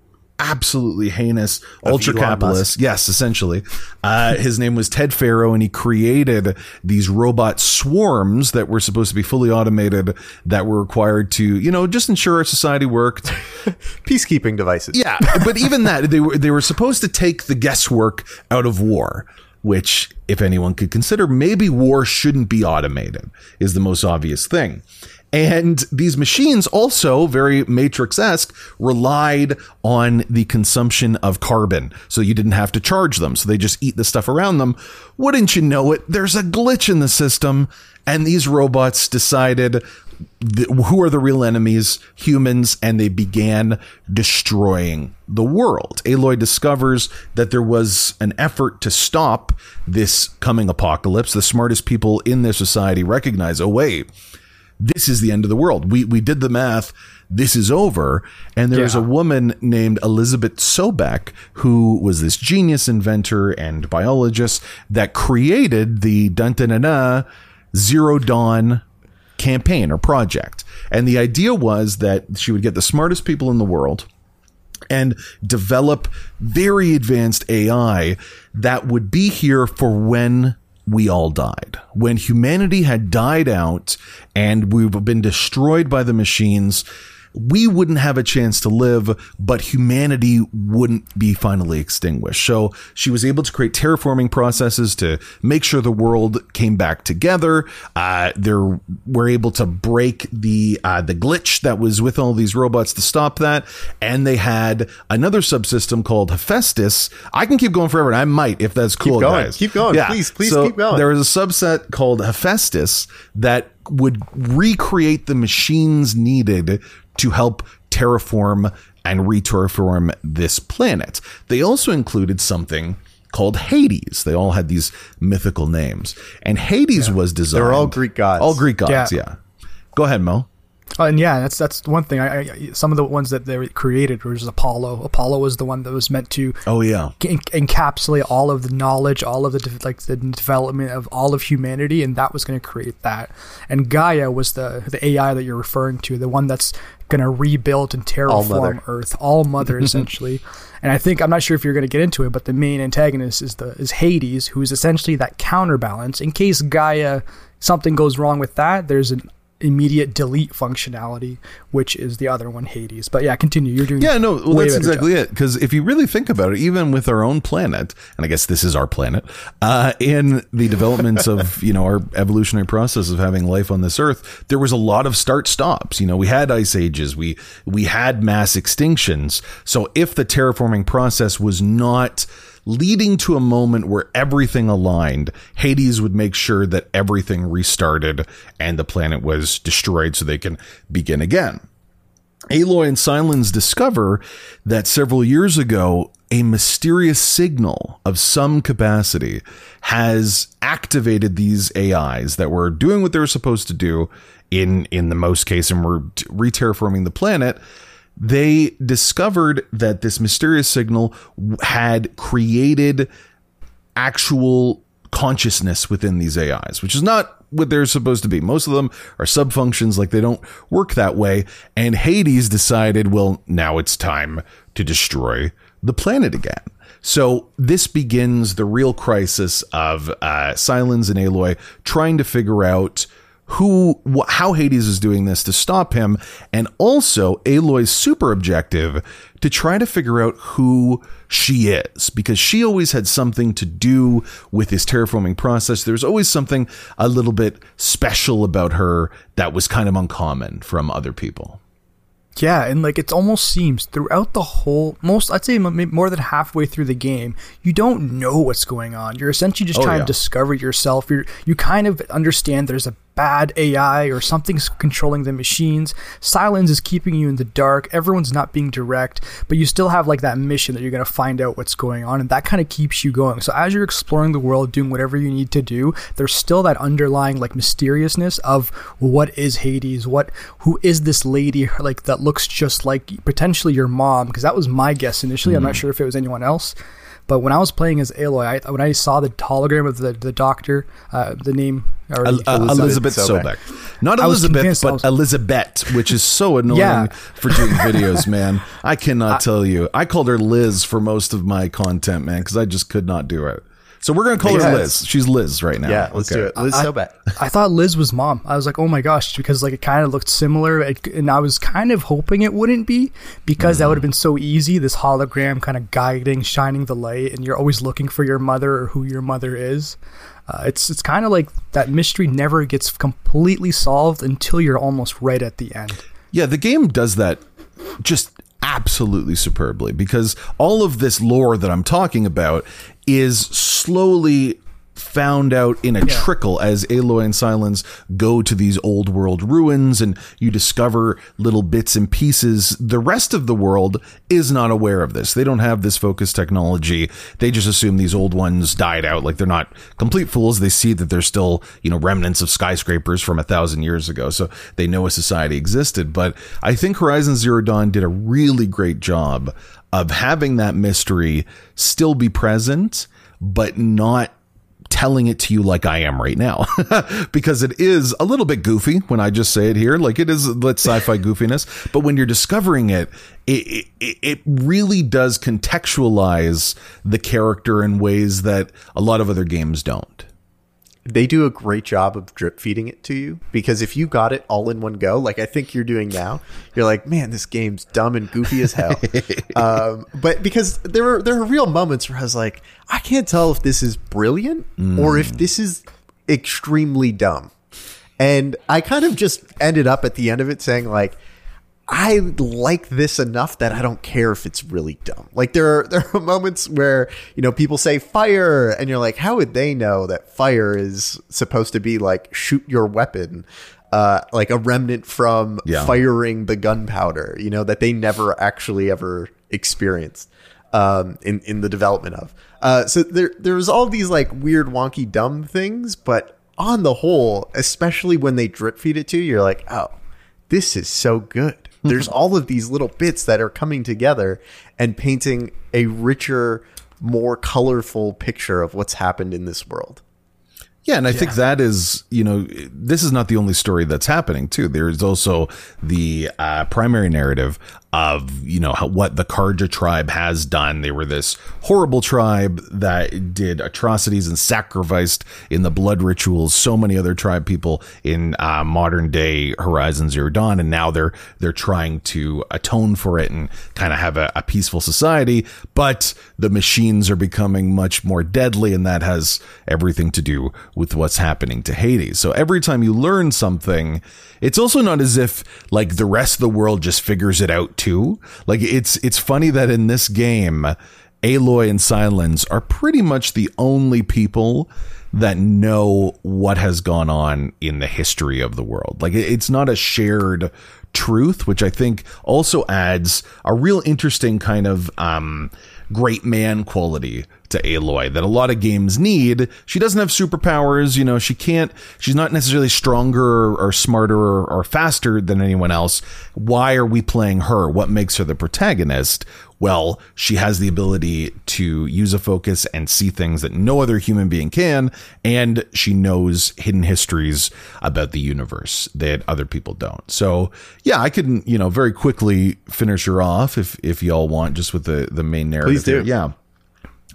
absolutely heinous ultra capitalist. Yes, essentially. Uh, his name was Ted Faro, and he created these robot swarms that were supposed to be fully automated that were required to, you know, just ensure our society worked. Peacekeeping devices. Yeah, but even that, they were they were supposed to take the guesswork out of war which, if anyone could consider, maybe war shouldn't be automated, is the most obvious thing. And these machines also, very Matrix esque, relied on the consumption of carbon. So you didn't have to charge them. So they just eat the stuff around them. Wouldn't you know it? There's a glitch in the system. And these robots decided the, who are the real enemies? Humans. And they began destroying the world. Aloy discovers that there was an effort to stop this coming apocalypse. The smartest people in their society recognize, oh, wait this is the end of the world. We we did the math. This is over. And there was yeah. a woman named Elizabeth Sobeck who was this genius inventor and biologist that created the dun dun, dun Zero Dawn campaign or project. And the idea was that she would get the smartest people in the world and develop very advanced AI that would be here for when we all died. When humanity had died out and we've been destroyed by the machines, we wouldn't have a chance to live, but humanity wouldn't be finally extinguished. So she was able to create terraforming processes to make sure the world came back together. Uh, they were able to break the uh, the glitch that was with all these robots to stop that, and they had another subsystem called Hephaestus. I can keep going forever, and I might if that's cool, keep going, guys. Keep going, yeah. please, please so keep going. There was a subset called Hephaestus that would recreate the machines needed to help terraform and reterraform this planet. They also included something called Hades. They all had these mythical names. And Hades yeah. was designed. They're all Greek gods. All Greek gods, yeah. yeah. Go ahead, Mo. Uh, and yeah, that's that's one thing. I, I, some of the ones that they created was Apollo. Apollo was the one that was meant to oh yeah en- encapsulate all of the knowledge, all of the de- like the development of all of humanity, and that was going to create that. And Gaia was the the AI that you're referring to, the one that's going to rebuild and terraform Earth, all Mother essentially. and I think I'm not sure if you're going to get into it, but the main antagonist is the is Hades, who is essentially that counterbalance in case Gaia something goes wrong with that. There's an immediate delete functionality, which is the other one, Hades. But yeah, continue. You're doing yeah, no, well, that's exactly job. it. Because if you really think about it, even with our own planet, and I guess this is our planet, uh, in the developments of you know our evolutionary process of having life on this Earth, there was a lot of start stops. You know, we had ice ages, we we had mass extinctions. So if the terraforming process was not leading to a moment where everything aligned. Hades would make sure that everything restarted and the planet was destroyed so they can begin again. Aloy and Sylens discover that several years ago, a mysterious signal of some capacity has activated these AIs that were doing what they were supposed to do in, in the most case, and were re-terraforming the planet they discovered that this mysterious signal had created actual consciousness within these AIs, which is not what they're supposed to be. Most of them are subfunctions, like they don't work that way. And Hades decided, well, now it's time to destroy the planet again. So this begins the real crisis of uh, Sylens and Aloy trying to figure out who wh- how Hades is doing this to stop him, and also Aloy's super objective to try to figure out who she is because she always had something to do with this terraforming process. There's always something a little bit special about her that was kind of uncommon from other people. Yeah, and like it almost seems throughout the whole most I'd say more than halfway through the game, you don't know what's going on. You're essentially just oh, trying yeah. to discover yourself. You you kind of understand there's a bad AI or something's controlling the machines. Sylens is keeping you in the dark. Everyone's not being direct, but you still have like that mission that you're going to find out what's going on, and that kind of keeps you going. So as you're exploring the world, doing whatever you need to do, there's still that underlying like mysteriousness of what is Hades, what who is this lady like that looks just like potentially your mom, because that was my guess initially. Mm. I'm not mm-hmm. sure if it was anyone else. But when I was playing as Aloy, I, when I saw the hologram of the, the doctor, uh, the name uh, Elizabeth Sobeck. Not Elizabeth, but was... Elizabeth, which is so annoying yeah. for doing videos, man. I cannot I, tell you. I called her Liz for most of my content, man, because I just could not do it. So we're gonna call her Liz. She's Liz right now. Yeah, let's okay. do it. Liz I, Sobeck. I thought Liz was mom. I was like, oh my gosh, because like it kind of looked similar, and I was kind of hoping it wouldn't be because mm-hmm. that would have been so easy. This hologram kind of guiding, shining the light, and you're always looking for your mother or who your mother is. Uh, it's it's kind of like that mystery never gets completely solved until you're almost right at the end. Yeah, the game does that just absolutely superbly because all of this lore that I'm talking about is slowly found out in a yeah. trickle as Aloy and Sylens go to these old world ruins and you discover little bits and pieces. The rest of the world is not aware of this. They don't have this focus technology. They just assume these old ones died out. Like they're not complete fools. They see that there's still, you know, remnants of skyscrapers from a thousand years ago. So they know a society existed. But I think Horizon Zero Dawn did a really great job of having that mystery still be present, but not telling it to you like I am right now because it is a little bit goofy when I just say it here. Like it is let sci-fi goofiness, but when you're discovering it, it, it, it really does contextualize the character in ways that a lot of other games don't. They do a great job of drip feeding it to you because if you got it all in one go, like I think you're doing now, you're like, man, this game's dumb and goofy as hell. um, but because there are there are real moments where I was like, I can't tell if this is brilliant mm. or if this is extremely dumb. And I kind of just ended up at the end of it saying like, I like this enough that I don't care if it's really dumb. Like there are there are moments where you know people say fire, and you're like, how would they know that fire is supposed to be like shoot your weapon, uh, like a remnant from yeah. firing the gunpowder? You know that they never actually ever experienced um, in in the development of. Uh, so there there's all these like weird, wonky, dumb things, but on the whole, especially when they drip feed it to you, you're like, oh, this is so good there's all of these little bits that are coming together and painting a richer, more colorful picture of what's happened in this world. Yeah, and I yeah. think that is, you know, this is not the only story that's happening too. There's also the uh, primary narrative of you know what the Carja tribe has done. They were this horrible tribe that did atrocities and sacrificed in the blood rituals so many other tribe people in uh, modern day Horizon Zero Dawn, and now they're they're trying to atone for it and kind of have a, a peaceful society. But the machines are becoming much more deadly, and that has everything to do with what's happening to Hades. So every time you learn something it's also not as if like the rest of the world just figures it out too. Like it's it's funny that in this game, Aloy and Sylens are pretty much the only people that know what has gone on in the history of the world. Like it's not a shared truth, which I think also adds a real interesting kind of um, great man quality to Aloy that a lot of games need. She doesn't have superpowers, you know, she can't, she's not necessarily stronger or smarter or, or faster than anyone else. Why are we playing her? What makes her the protagonist? Well, she has the ability to use a focus and see things that no other human being can, and she knows hidden histories about the universe that other people don't. So, yeah, I can, you know, very quickly finish her off if if y'all want, just with the the main narrative. Please do. Yeah.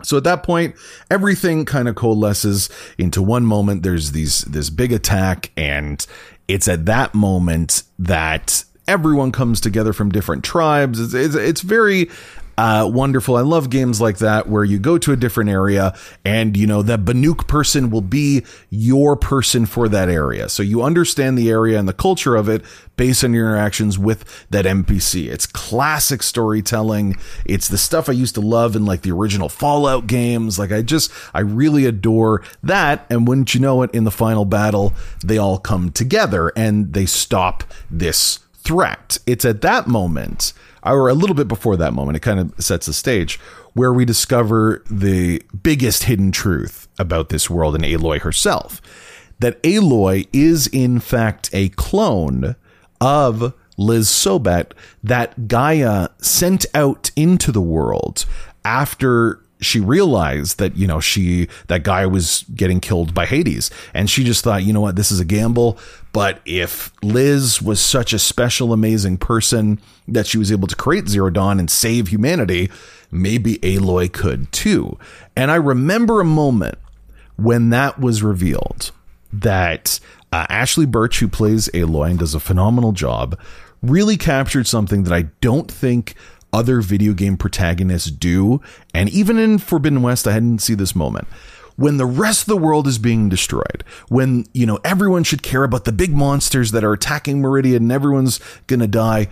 So at that point, everything kind of coalesces into one moment. There's these this big attack, and it's at that moment that everyone comes together from different tribes. It's, it's, it's very uh, wonderful. I love games like that where you go to a different area and, you know, that Banuk person will be your person for that area. So you understand the area and the culture of it based on your interactions with that NPC. It's classic storytelling. It's the stuff I used to love in like the original Fallout games. Like I just, I really adore that. And wouldn't you know it, in the final battle, they all come together and they stop this threat. It's at that moment or a little bit before that moment, it kind of sets the stage where we discover the biggest hidden truth about this world and Aloy herself. That Aloy is in fact a clone of Liz Sobeck that Gaia sent out into the world after she realized that you know she that Gaia was getting killed by Hades. And she just thought you know what? This is a gamble. But if Liz was such a special amazing person that she was able to create Zero Dawn and save humanity maybe Aloy could too. And I remember a moment when that was revealed that uh, Ashly Burch who plays Aloy and does a phenomenal job really captured something that I don't think other video game protagonists do. And even in Forbidden West, I didn't see this moment. When the rest of the world is being destroyed, when, you know, everyone should care about the big monsters that are attacking Meridian and everyone's gonna die,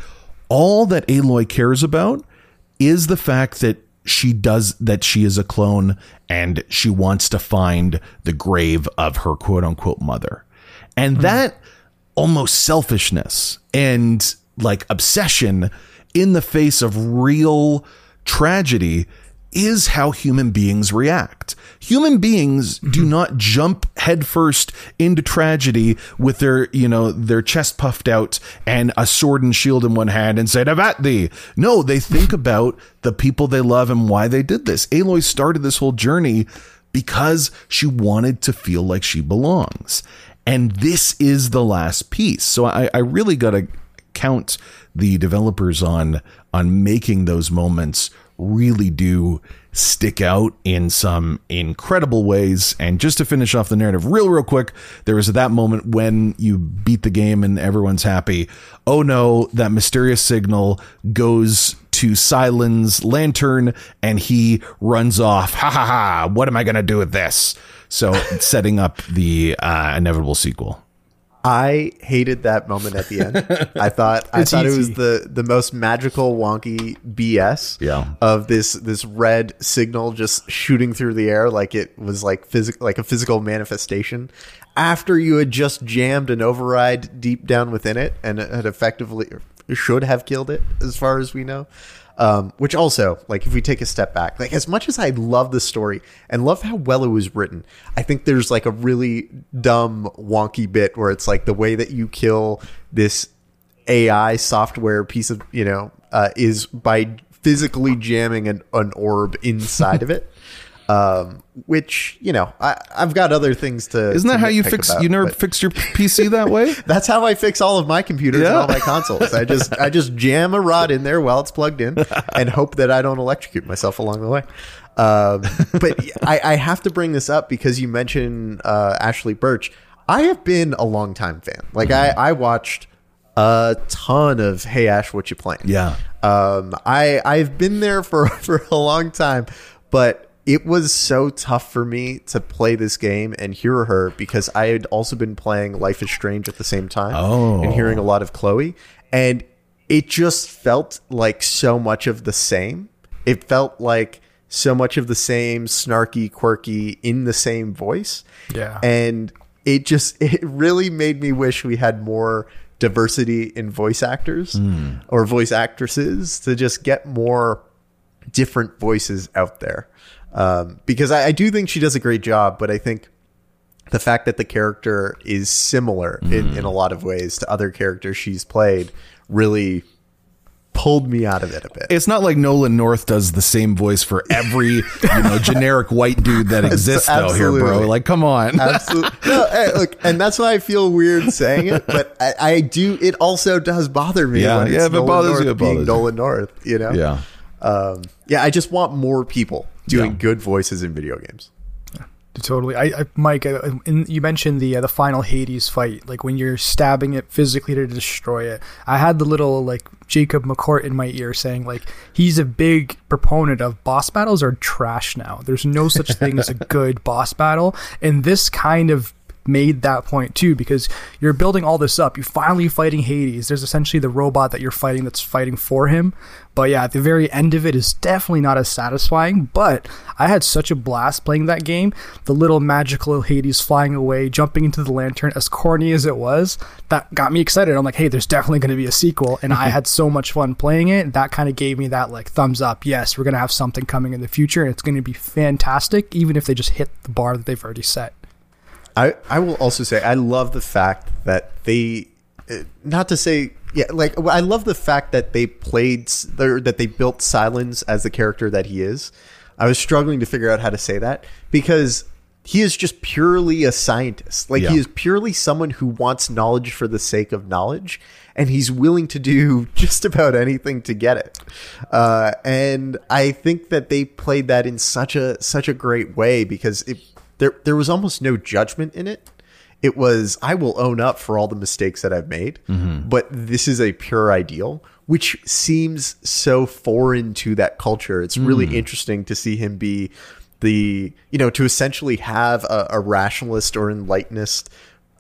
all that Aloy cares about is the fact that she does that she is a clone and she wants to find the grave of her quote unquote mother. And mm. that almost selfishness and like obsession in the face of real tragedy is how human beings react. Human beings do mm-hmm. not jump headfirst into tragedy with their, you know, their chest puffed out and a sword and shield in one hand and say, Avat thee. No, they think about the people they love and why they did this. Aloy started this whole journey because she wanted to feel like she belongs. And this is the last piece. So I, I really got to count the developers on on making those moments really do stick out in some incredible ways. And just to finish off the narrative real, real quick, there was that moment when you beat the game and everyone's happy. Oh no, that mysterious signal goes to Sylens' lantern and he runs off. Ha ha ha. What am I going to do with this? So setting up the uh, inevitable sequel. I hated that moment at the end. I thought I thought easy. it was the the most magical wonky BS yeah. of this this red signal just shooting through the air like it was like physical like a physical manifestation after you had just jammed an override deep down within it and it had effectively should have killed it as far as we know. Um, which also, like, if we take a step back, like, as much as I love the story and love how well it was written, I think there's like a really dumb, wonky bit where it's like the way that you kill this AI software piece of, you know, uh, is by physically jamming an, an orb inside of it. Um, which you know, I, have got other things to. Isn't that to how you fix? About, you never fixed your PC that way. that's how I fix all of my computers yeah. and all my consoles. I just I just jam a rod in there while it's plugged in, and hope that I don't electrocute myself along the way. Um, but I, I, have to bring this up because you mentioned uh, Ashly Burch. I have been a long time fan. Like mm-hmm. I, I watched a ton of Hey Ash, what you playing? Yeah. Um, I I've been there for for a long time, but it was so tough for me to play this game and hear her because I had also been playing Life is Strange at the same time oh. and hearing a lot of Chloe. And it just felt like so much of the same. It felt like so much of the same snarky, quirky in the same voice. Yeah. And it just, it really made me wish we had more diversity in voice actors mm. or voice actresses to just get more different voices out there um, because I, I, do think she does a great job, but I think the fact that the character is similar mm. in, in a lot of ways to other characters she's played really pulled me out of it a bit. It's not like Nolan North does the same voice for every you know generic white dude that exists though here, bro. Like, come on. Absolutely. No, hey, look, and that's why I feel weird saying it, but I, I do. It also does bother me. Yeah, yeah. If it bothers North you, it bothers Nolan North. You know. Yeah. Um, yeah. I just want more people doing yeah. good voices in video games. Totally, I, I Mike. I, in, you mentioned the uh, the final Hades fight, like when you're stabbing it physically to destroy it. I had the little like Jacob McCourt in my ear saying like he's a big proponent of boss battles are trash now. There's no such thing as a good boss battle, and this kind of made that point too because you're building all this up. You're finally fighting Hades. There's essentially the robot that you're fighting that's fighting for him. But yeah, at the very end of it is definitely not as satisfying. But I had such a blast playing that game. The little magical Hades flying away, jumping into the lantern, as corny as it was, that got me excited. I'm like, hey, there's definitely going to be a sequel. And I had so much fun playing it. That kind of gave me that like thumbs up. Yes, we're going to have something coming in the future. And it's going to be fantastic, even if they just hit the bar that they've already set. I, I will also say I love the fact that they uh, not to say yeah like I love the fact that they played that they built Sylens as the character that he is. I was struggling to figure out how to say that because he is just purely a scientist. Like yeah. he is purely someone who wants knowledge for the sake of knowledge, and he's willing to do just about anything to get it. Uh, and I think that they played that in such a such a great way because it there there was almost no judgment in it. It was I will own up for all the mistakes that I've made, mm-hmm. but this is a pure ideal, which seems so foreign to that culture. It's really mm. interesting to see him be the you know to essentially have a, a rationalist or enlightenist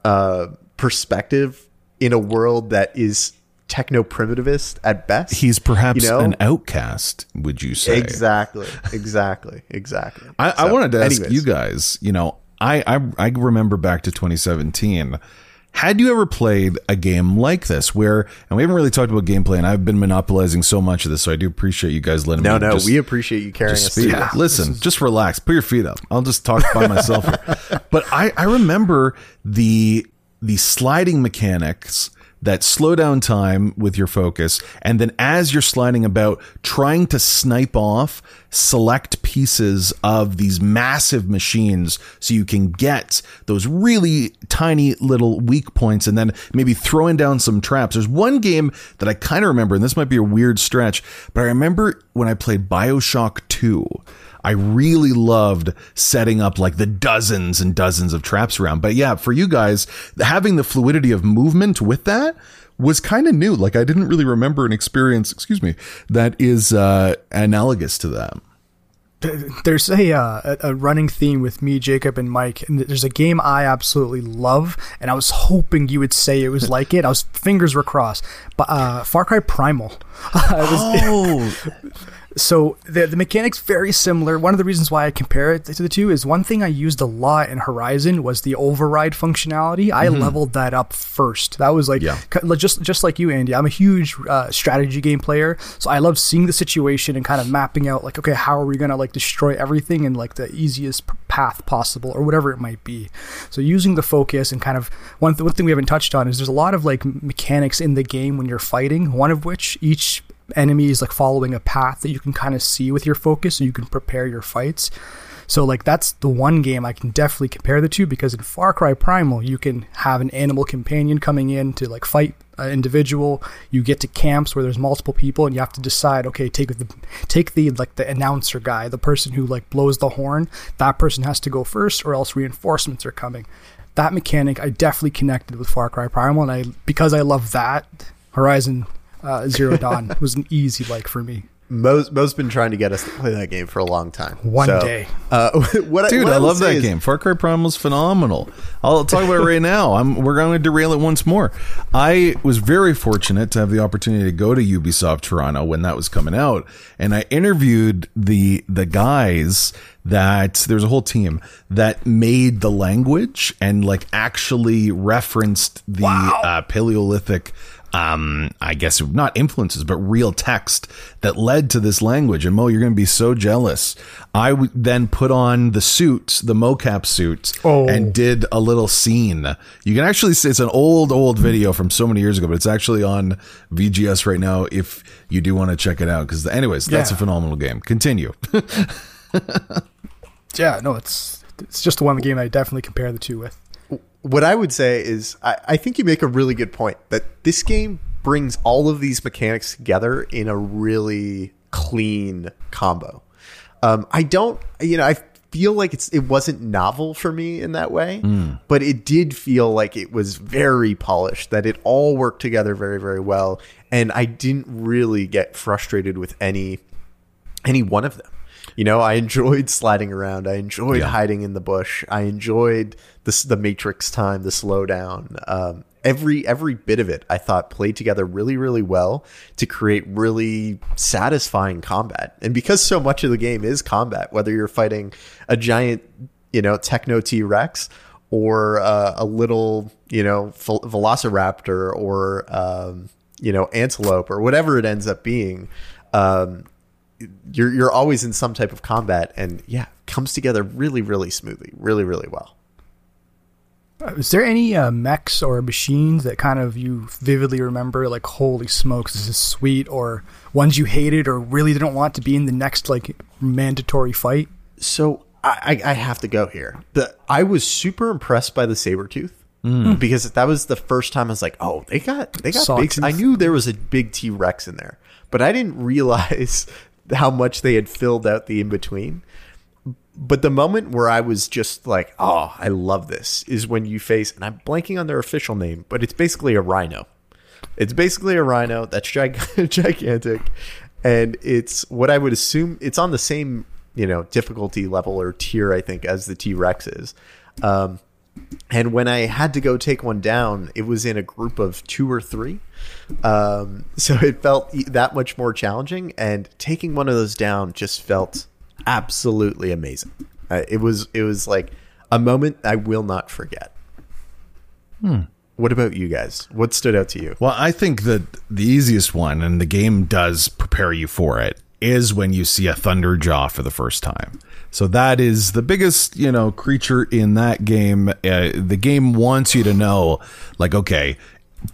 uh, perspective in a world that is techno primitivist at best. He's perhaps you know? an outcast, would you say? Exactly, exactly, exactly. I, so, I wanted to ask anyways. you guys. You know, I, I I remember back to 2017. Had you ever played a game like this where, and we haven't really talked about gameplay, and I've been monopolizing so much of this, so I do appreciate you guys letting no, me. No, no, we appreciate you carrying us. Speak. Yeah, listen, is- just relax, put your feet up. I'll just talk by myself. but I, I remember the the sliding mechanics that slow down time with your focus. And then as you're sliding about, trying to snipe off select pieces of these massive machines so you can get those really tiny little weak points and then maybe throwing down some traps. There's one game that I kind of remember, and this might be a weird stretch, but I remember when I played Bioshock 2. I really loved setting up like the dozens and dozens of traps around. But yeah, for you guys, having the fluidity of movement with that was kind of new. Like I didn't really remember an experience, excuse me, that is uh, analogous to that. There's a, uh, a running theme with me, Jacob, and Mike, and there's a game I absolutely love, and I was hoping you would say it was like it. I was fingers were crossed, but uh, Far Cry Primal. was, oh, so the the mechanics very similar. One of the reasons why I compare it to the two is one thing I used a lot in Horizon was the override functionality. I mm-hmm. leveled that up first. That was like yeah. just just like you, Andy. I'm a huge uh, strategy game player, so I love seeing the situation and kind of mapping out like, okay, how are we gonna like destroy everything in like the easiest path possible or whatever it might be. So using the focus and kind of one th- one thing we haven't touched on is there's a lot of like mechanics in the game when you're fighting. One of which each enemies like following a path that you can kind of see with your focus so you can prepare your fights. So like that's the one game I can definitely compare the two because in Far Cry Primal you can have an animal companion coming in to like fight an individual. You get to camps where there's multiple people and you have to decide okay take the take the like the announcer guy, the person who like blows the horn. That person has to go first or else reinforcements are coming. That mechanic I definitely connected with Far Cry Primal and I because I love that Horizon uh, Zero Dawn was an easy like for me. Mo's, Mo's been trying to get us to play that game for a long time. One so, day, uh, what dude, I, what I, I love that is, game. Far Cry Primal is phenomenal. I'll talk about it right now. I'm, we're going to derail it once more. I was very fortunate to have the opportunity to go to Ubisoft Toronto when that was coming out, and I interviewed the the guys that there's a whole team that made the language and like actually referenced the wow. uh, Paleolithic um, I guess not influences, but real text that led to this language. And Mo, you're going to be so jealous. I w- then put on the suit, the mocap suit, oh. and did a little scene. You can actually see it's an old, old video from so many years ago, but it's actually on VGS right now if you do want to check it out. Because, anyways, that's a phenomenal game. Continue. yeah, no, it's it's just the one game I definitely compare the two with what I would say is I, I, think you make a really good point that this game brings all of these mechanics together in a really clean combo. Um, I don't, you know, I feel like it's it wasn't novel for me in that way, mm. but it did feel like it was very polished. That it all worked together very very well, and I didn't really get frustrated with any any one of them. You know, I enjoyed sliding around. I enjoyed yeah. hiding in the bush. I enjoyed the the Matrix time, the slowdown. Um, every every bit of it, I thought played together really really well to create really satisfying combat. And because so much of the game is combat, whether you're fighting a giant, you know, techno T Rex or uh, a little, you know, velociraptor or um, you know, antelope or whatever it ends up being. Um, you're you're always in some type of combat, and yeah, comes together really really smoothly, really really well. Uh, is there any uh, mechs or machines that kind of you vividly remember, like holy smokes, this is sweet, or ones you hated or really didn't want to be in the next like mandatory fight? So I, I have to go here. The I was super impressed by the saber tooth. Mm. Because that was the first time I was like, "Oh, they got they got Sawtooth. big." I knew there was a big T Rex in there, but I didn't realize how much they had filled out the in between. But the moment where I was just like, oh, I love this is when you face, and I'm blanking on their official name, but it's basically a rhino. It's basically a rhino that's gig- gigantic. And it's what I would assume it's on the same, you know, difficulty level or tier, I think, as the T Rex is. Um, and when I had to go take one down, it was in a group of two or three. Um, so it felt that much more challenging. And taking one of those down just felt absolutely amazing. Uh, it was it was like a moment I will not forget. Hmm. What about you guys? What stood out to you? Well, I think that the easiest one, and the game does prepare you for it, is when you see a Thunderjaw for the first time. So that is the biggest, you know, creature in that game. Uh, the game wants you to know, like, okay,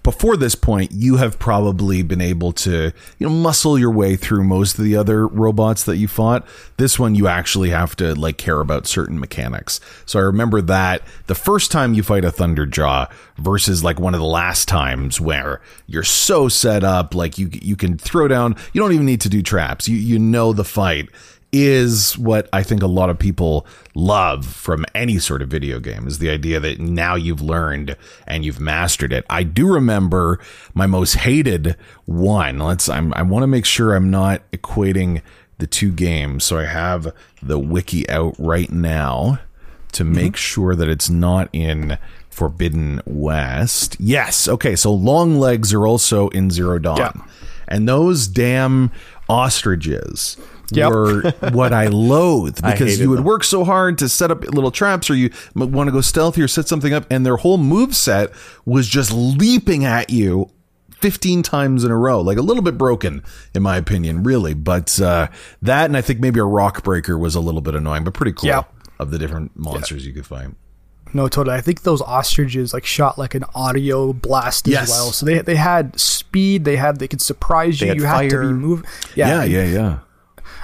before this point, you have probably been able to, you know, muscle your way through most of the other robots that you fought. This one, you actually have to like care about certain mechanics. So I remember that the first time you fight a Thunderjaw versus like one of the last times where you're so set up, like you you can throw down. You don't even need to do traps. You you know the fight is what I think a lot of people love from any sort of video game is the idea that now you've learned and you've mastered it. I do remember my most hated one. Let's I'm, I want to make sure I'm not equating the two games. So I have the wiki out right now to mm-hmm. make sure that it's not in Forbidden West. Yes. Okay. So long legs are also in Zero Dawn. Yeah. And those damn ostriches yep. were what I loathed because I you would them. work so hard to set up little traps or you want to go stealthy or set something up and their whole move set was just leaping at you 15 times in a row, like a little bit broken, in my opinion, really. But uh, that, and I think maybe a rock breaker was a little bit annoying, but pretty cool yep. of the different monsters yeah. you could find. No, totally. I think those ostriches like shot like an audio blast as well. So they they had speed. They had they could surprise you. you fire. had to be moving. Yeah, yeah, yeah, yeah.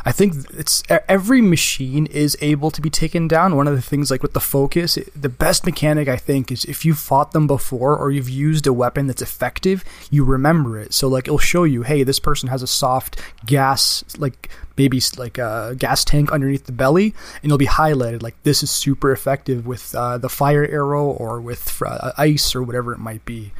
I think it's every machine is able to be taken down. One of the things like with the focus, the best mechanic I think is if you've fought them before or you've used a weapon that's effective, you remember it. So like it'll show you, hey, this person has a soft gas like maybe like a gas tank underneath the belly, and it'll be highlighted like this is super effective with uh, the fire arrow or with uh, ice or whatever it might be.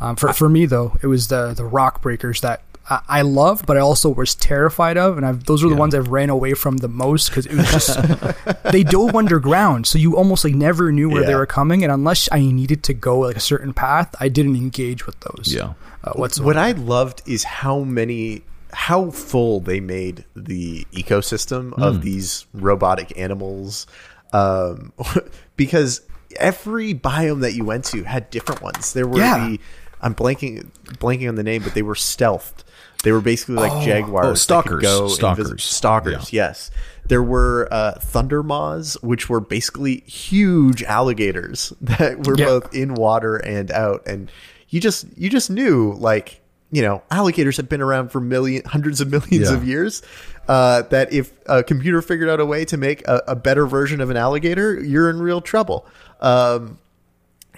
Um, for for me though, it was the the rock breakers that I loved, but I also was terrified of, and I've, those were the yeah. ones I've ran away from the most because it was just they dove underground, so you almost like never knew where yeah. they were coming, and unless I needed to go like a certain path, I didn't engage with those. Yeah. Uh, whatsoever. What I loved is how many how full they made the ecosystem mm. of these robotic animals, um, because every biome that you went to had different ones. There were yeah. the I'm blanking blanking on the name, but they were stealthed. They were basically like oh, jaguars. Oh, stalkers. Go stalkers. Stalkers. Yeah. Yes. There were uh, thunder maws, which were basically huge alligators that were yeah. both in water and out, and you just you just knew like you know alligators have been around for million hundreds of millions yeah. of years. Uh, that if a computer figured out a way to make a, a better version of an alligator, you're in real trouble. Um,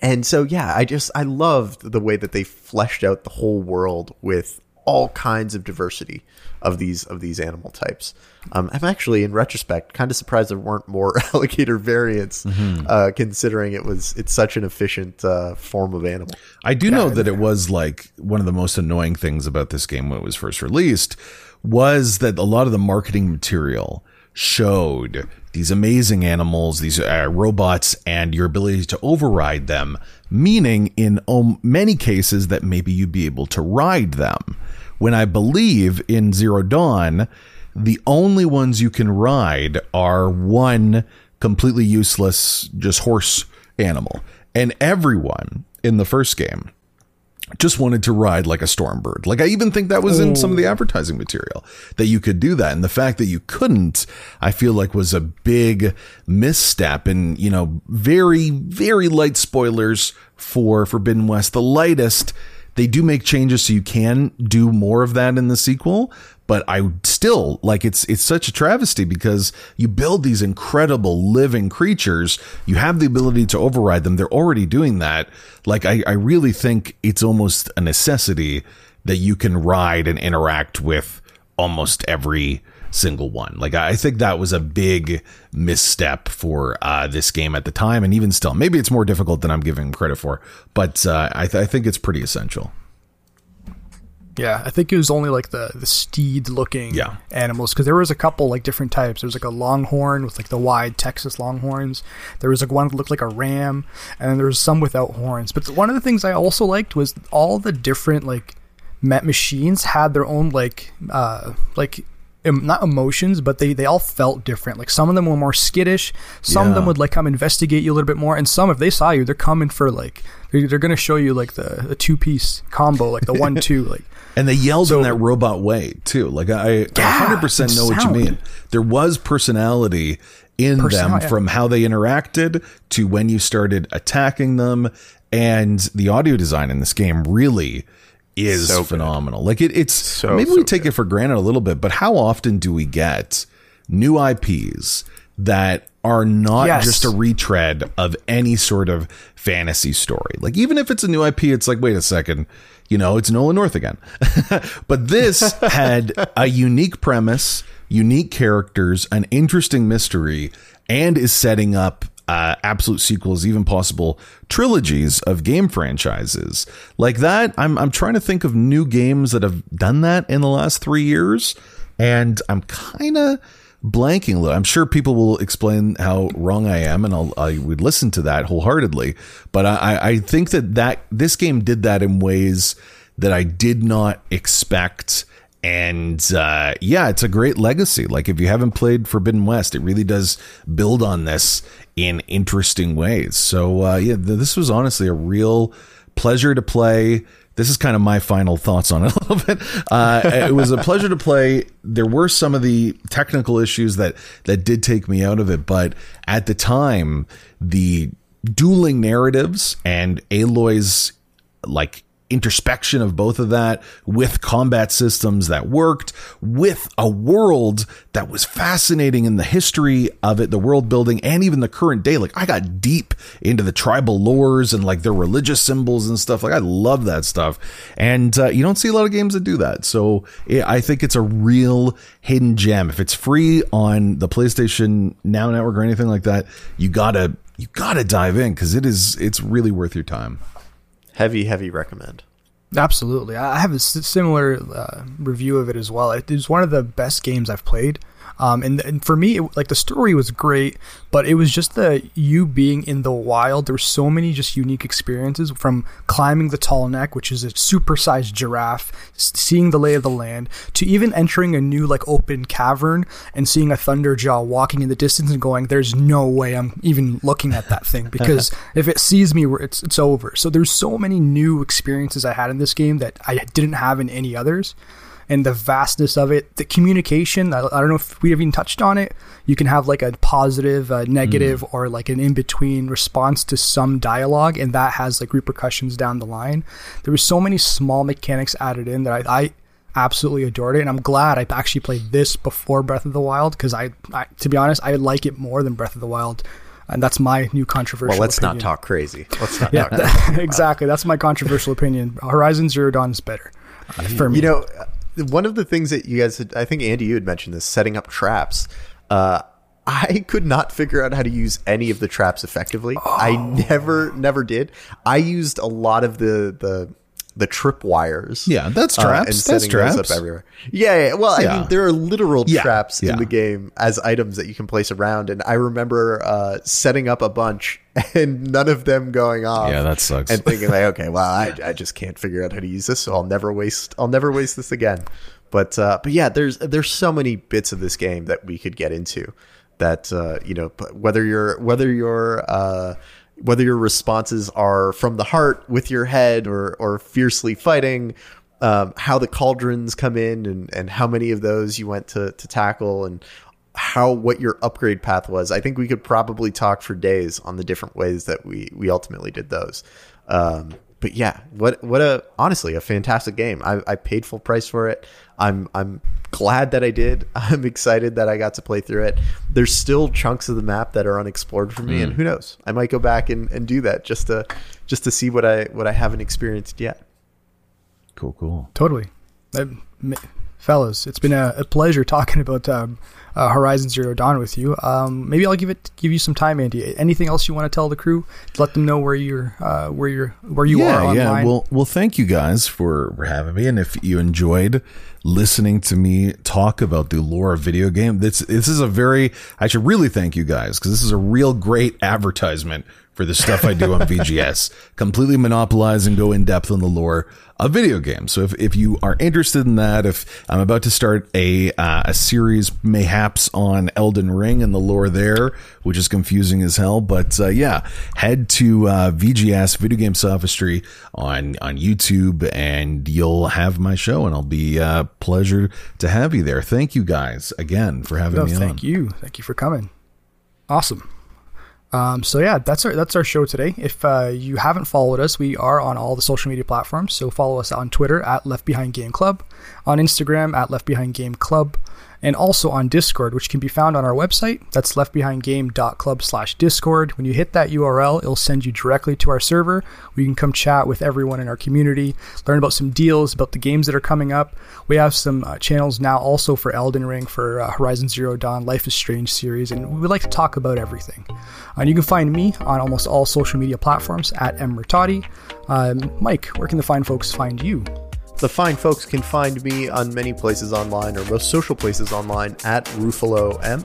and so yeah, I just I loved the way that they fleshed out the whole world with all kinds of diversity of these of these animal types. Um, I'm actually, in retrospect, kind of surprised there weren't more alligator variants, mm-hmm. uh, considering it was it's such an efficient uh, form of animal. I do know that it was like one of the most annoying things about this game when it was first released was that a lot of the marketing material showed these amazing animals, these uh, robots, and your ability to override them, meaning in um, many cases that maybe you'd be able to ride them. When I believe in Zero Dawn, the only ones you can ride are one completely useless, just horse animal. And everyone in the first game just wanted to ride like a stormbird. Like I even think that was in some of the oh. advertising material that you could do that. And the fact that you couldn't, I feel like was a big misstep and, you know, very, very light spoilers for Forbidden West. The lightest, they do make changes so you can do more of that in the sequel, but I still like it's it's such a travesty because you build these incredible living creatures, you have the ability to override them. They're already doing that. Like I, I really think it's almost a necessity that you can ride and interact with almost every single one. Like I think that was a big misstep for uh, this game at the time, and even still, maybe it's more difficult than I'm giving credit for, but uh, I, th- I think it's pretty essential. Yeah, I think it was only like the the steed looking yeah. animals because there was a couple like different types. There was like a longhorn with like the wide Texas longhorns. There was like one that looked like a ram, and then there was some without horns. But one of the things I also liked was all the different like met machines had their own like uh like not emotions, but they, they all felt different. Like some of them were more skittish. Some yeah. of them would like come investigate you a little bit more. And some, if they saw you, they're coming for like, they're, they're going to show you like the, the two piece combo, like the one, two, like and they yelled so, in that robot way too. Like I, yeah, 100% know what you mean. There was personality in Person- them oh, yeah. from how they interacted to when you started attacking them. And the audio design in this game really is So good. phenomenal. Like it, it's So, maybe so we take it for granted a little bit, but how often do we get new IPs that are not Yes. just a retread of any sort of fantasy story? Like even if it's a new IP, it's like, wait a second, you know, it's Nolan North again. but this had a unique premise, unique characters, an interesting mystery, and is setting up uh, absolute sequels, even possible trilogies of game franchises like that. I'm I'm trying to think of new games that have done that in the last three years, and I'm kind of blanking. I'm sure people will explain how wrong I am, and I'll I would listen to that wholeheartedly. But I I- I think that that this game did that in ways that I did not expect. And uh, yeah, it's a great legacy. Like if you haven't played Forbidden West, it really does build on this in interesting ways. So uh, yeah, th- this was honestly a real pleasure to play. This is kind of my final thoughts on it a little bit. Uh, it was a pleasure to play. There were some of the technical issues that that did take me out of it, but at the time, the dueling narratives and Aloy's like introspection of both of that with combat systems that worked with a world that was fascinating in the history of it the world building and even the current day. Like i got deep into the tribal lores and like their religious symbols and stuff. Like i love that stuff. And uh, you don't see a lot of games that do that. So it, i think it's a real hidden gem. If it's free on the playstation now network or anything like that you gotta you gotta dive in because it is it's really worth your time Heavy, heavy recommend. Absolutely. I have a similar uh, review of it as well. It is one of the best games I've played. Um, and, and for me, it, like the story was great, but it was just the you being in the wild. There were so many just unique experiences from climbing the tall neck, which is a supersized giraffe, seeing the lay of the land, to even entering a new like open cavern and seeing a thunderjaw walking in the distance and going, "There's no way I'm even looking at that thing because if it sees me, it's it's over." So there's so many new experiences I had in this game that I didn't have in any others and the vastness of it, the communication. I, I don't know if we have even touched on it. You can have like a positive, a negative, or like an in between response to some dialogue, and that has like repercussions down the line. There was so many small mechanics added in that I, I absolutely adored it, and I'm glad I actually played this before Breath of the Wild because I, I, to be honest, I like it more than Breath of the Wild, and that's my new controversial. Well, let's not talk crazy. Let's not Yeah, exactly. That's my controversial opinion. Horizon Zero Dawn is better uh, for me. You know, one of the things that you guys, had, I think Andy, you had mentioned this, setting up traps. Uh, I could not figure out how to use any of the traps effectively. I never, never did. I used a lot of the the the trip wires. Yeah, that's uh, traps. and That's traps. up everywhere. Yeah, yeah. Well, I mean, there are literal Yeah, traps yeah. in the game as items that you can place around, and I remember uh, setting up a bunch and none of them going off. Yeah, that sucks. And thinking like, okay, well, I, I just can't figure out how to use this, so I'll never waste I'll never waste this again. But uh, but yeah, there's there's so many bits of this game that we could get into that uh, you know whether you're whether you're uh, whether your responses are from the heart with your head or or fiercely fighting. Um, how the cauldrons come in and, and how many of those you went to, to tackle and how what your upgrade path was. I think we could probably talk for days on the different ways that we we ultimately did those. Um, but yeah, what what a honestly a fantastic game. I, I paid full price for it. I'm I'm glad that I did. I'm excited that I got to play through it. There's still chunks of the map that are unexplored for me, and mm. who knows? I might go back and, and do that just to just to see what I what I haven't experienced yet. Cool, cool. Totally. M- fellas, it's been a, a pleasure talking about um, uh, Horizon Zero Dawn with you. Um, maybe I'll give it give you some time, Andy. Anything else you want to tell the crew? Let them know where you're uh, where you're where you yeah, are online. yeah. Well, well, thank you guys for, for having me. And if you enjoyed listening to me talk about the lore of video game, this this is a very I should really thank you guys because this is a real great advertisement for the stuff I do on VGS. Completely monopolize and go in depth on the lore of video game. So if, if you are interested in that, if I'm about to start a uh, a series mayhaps on Elden Ring and the lore there, which is confusing as hell, but uh, yeah, head to uh, VGS Video Game Sophistry on on YouTube and you'll have my show and I'll be uh, pleasure to have you there. Thank you guys again for having No, me on. thank you. Thank you for coming. Awesome. Um, so yeah, that's our that's our show today. If uh, you haven't followed us, we are on all the social media platforms. So follow us on Twitter at Left Behind Game Club, on Instagram at Left Behind Game Club, and also on Discord, which can be found on our website. That's leftbehindgame.club slash Discord. When you hit that URL, it'll send you directly to our server where you can come chat with everyone in our community, learn about some deals, about the games that are coming up. We have some uh, channels now also for Elden Ring, for uh, Horizon Zero Dawn, Life is Strange series, and we would like to talk about everything. And you can find me on almost all social media platforms at mmertati. Um, Mike, where can the fine folks find you? The fine folks can find me on many places online or most social places online at Ruffalo M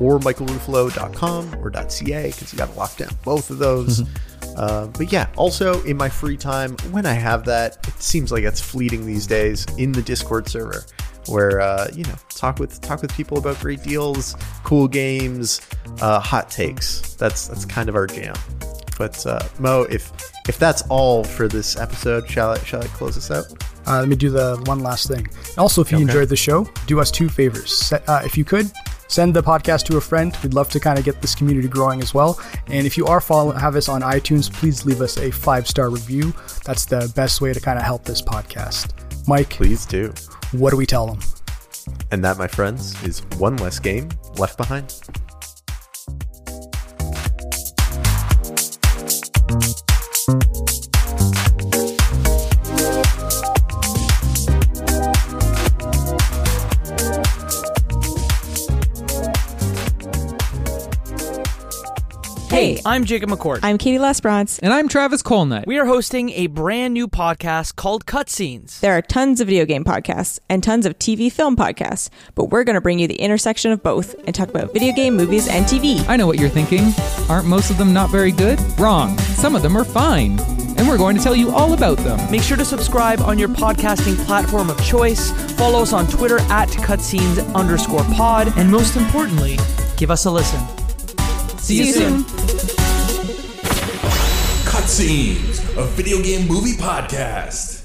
or michaelruffalo.com or .ca because you got to lock down both of those. Mm-hmm. Uh, but yeah, also in my free time, when I have that, it seems like it's fleeting these days in the Discord server where uh, you know talk with talk with people about great deals, cool games, uh, hot takes. That's that's kind of our jam. But uh, Mo, if if that's all for this episode, shall I shall I close this out? Uh, let me do the one last thing. Also, if you okay. enjoyed the show, do us two favors. Uh, if you could, send the podcast to a friend. We'd love to kind of get this community growing as well. And if you are following, have us on iTunes, please leave us a five star review. That's the best way to kind of help this podcast. Mike, please do. What do we tell them? And that, my friends, is one less game left behind. Thank you Hey, I'm Jacob McCord. I'm Katie Lesbrance. And I'm Travis Colnut. We are hosting a brand new podcast called Cutscenes. There are tons of video game podcasts and tons of TV film podcasts, but we're going to bring you the intersection of both and talk about video game, movies, and TV. I know what you're thinking. Aren't most of them not very good? Wrong. Some of them are fine. And we're going to tell you all about them. Make sure to subscribe on your podcasting platform of choice. Follow us on Twitter at cutscenes underscore pod. And most importantly, give us a listen. See, you, soon. Cutscenes, a video game movie podcast.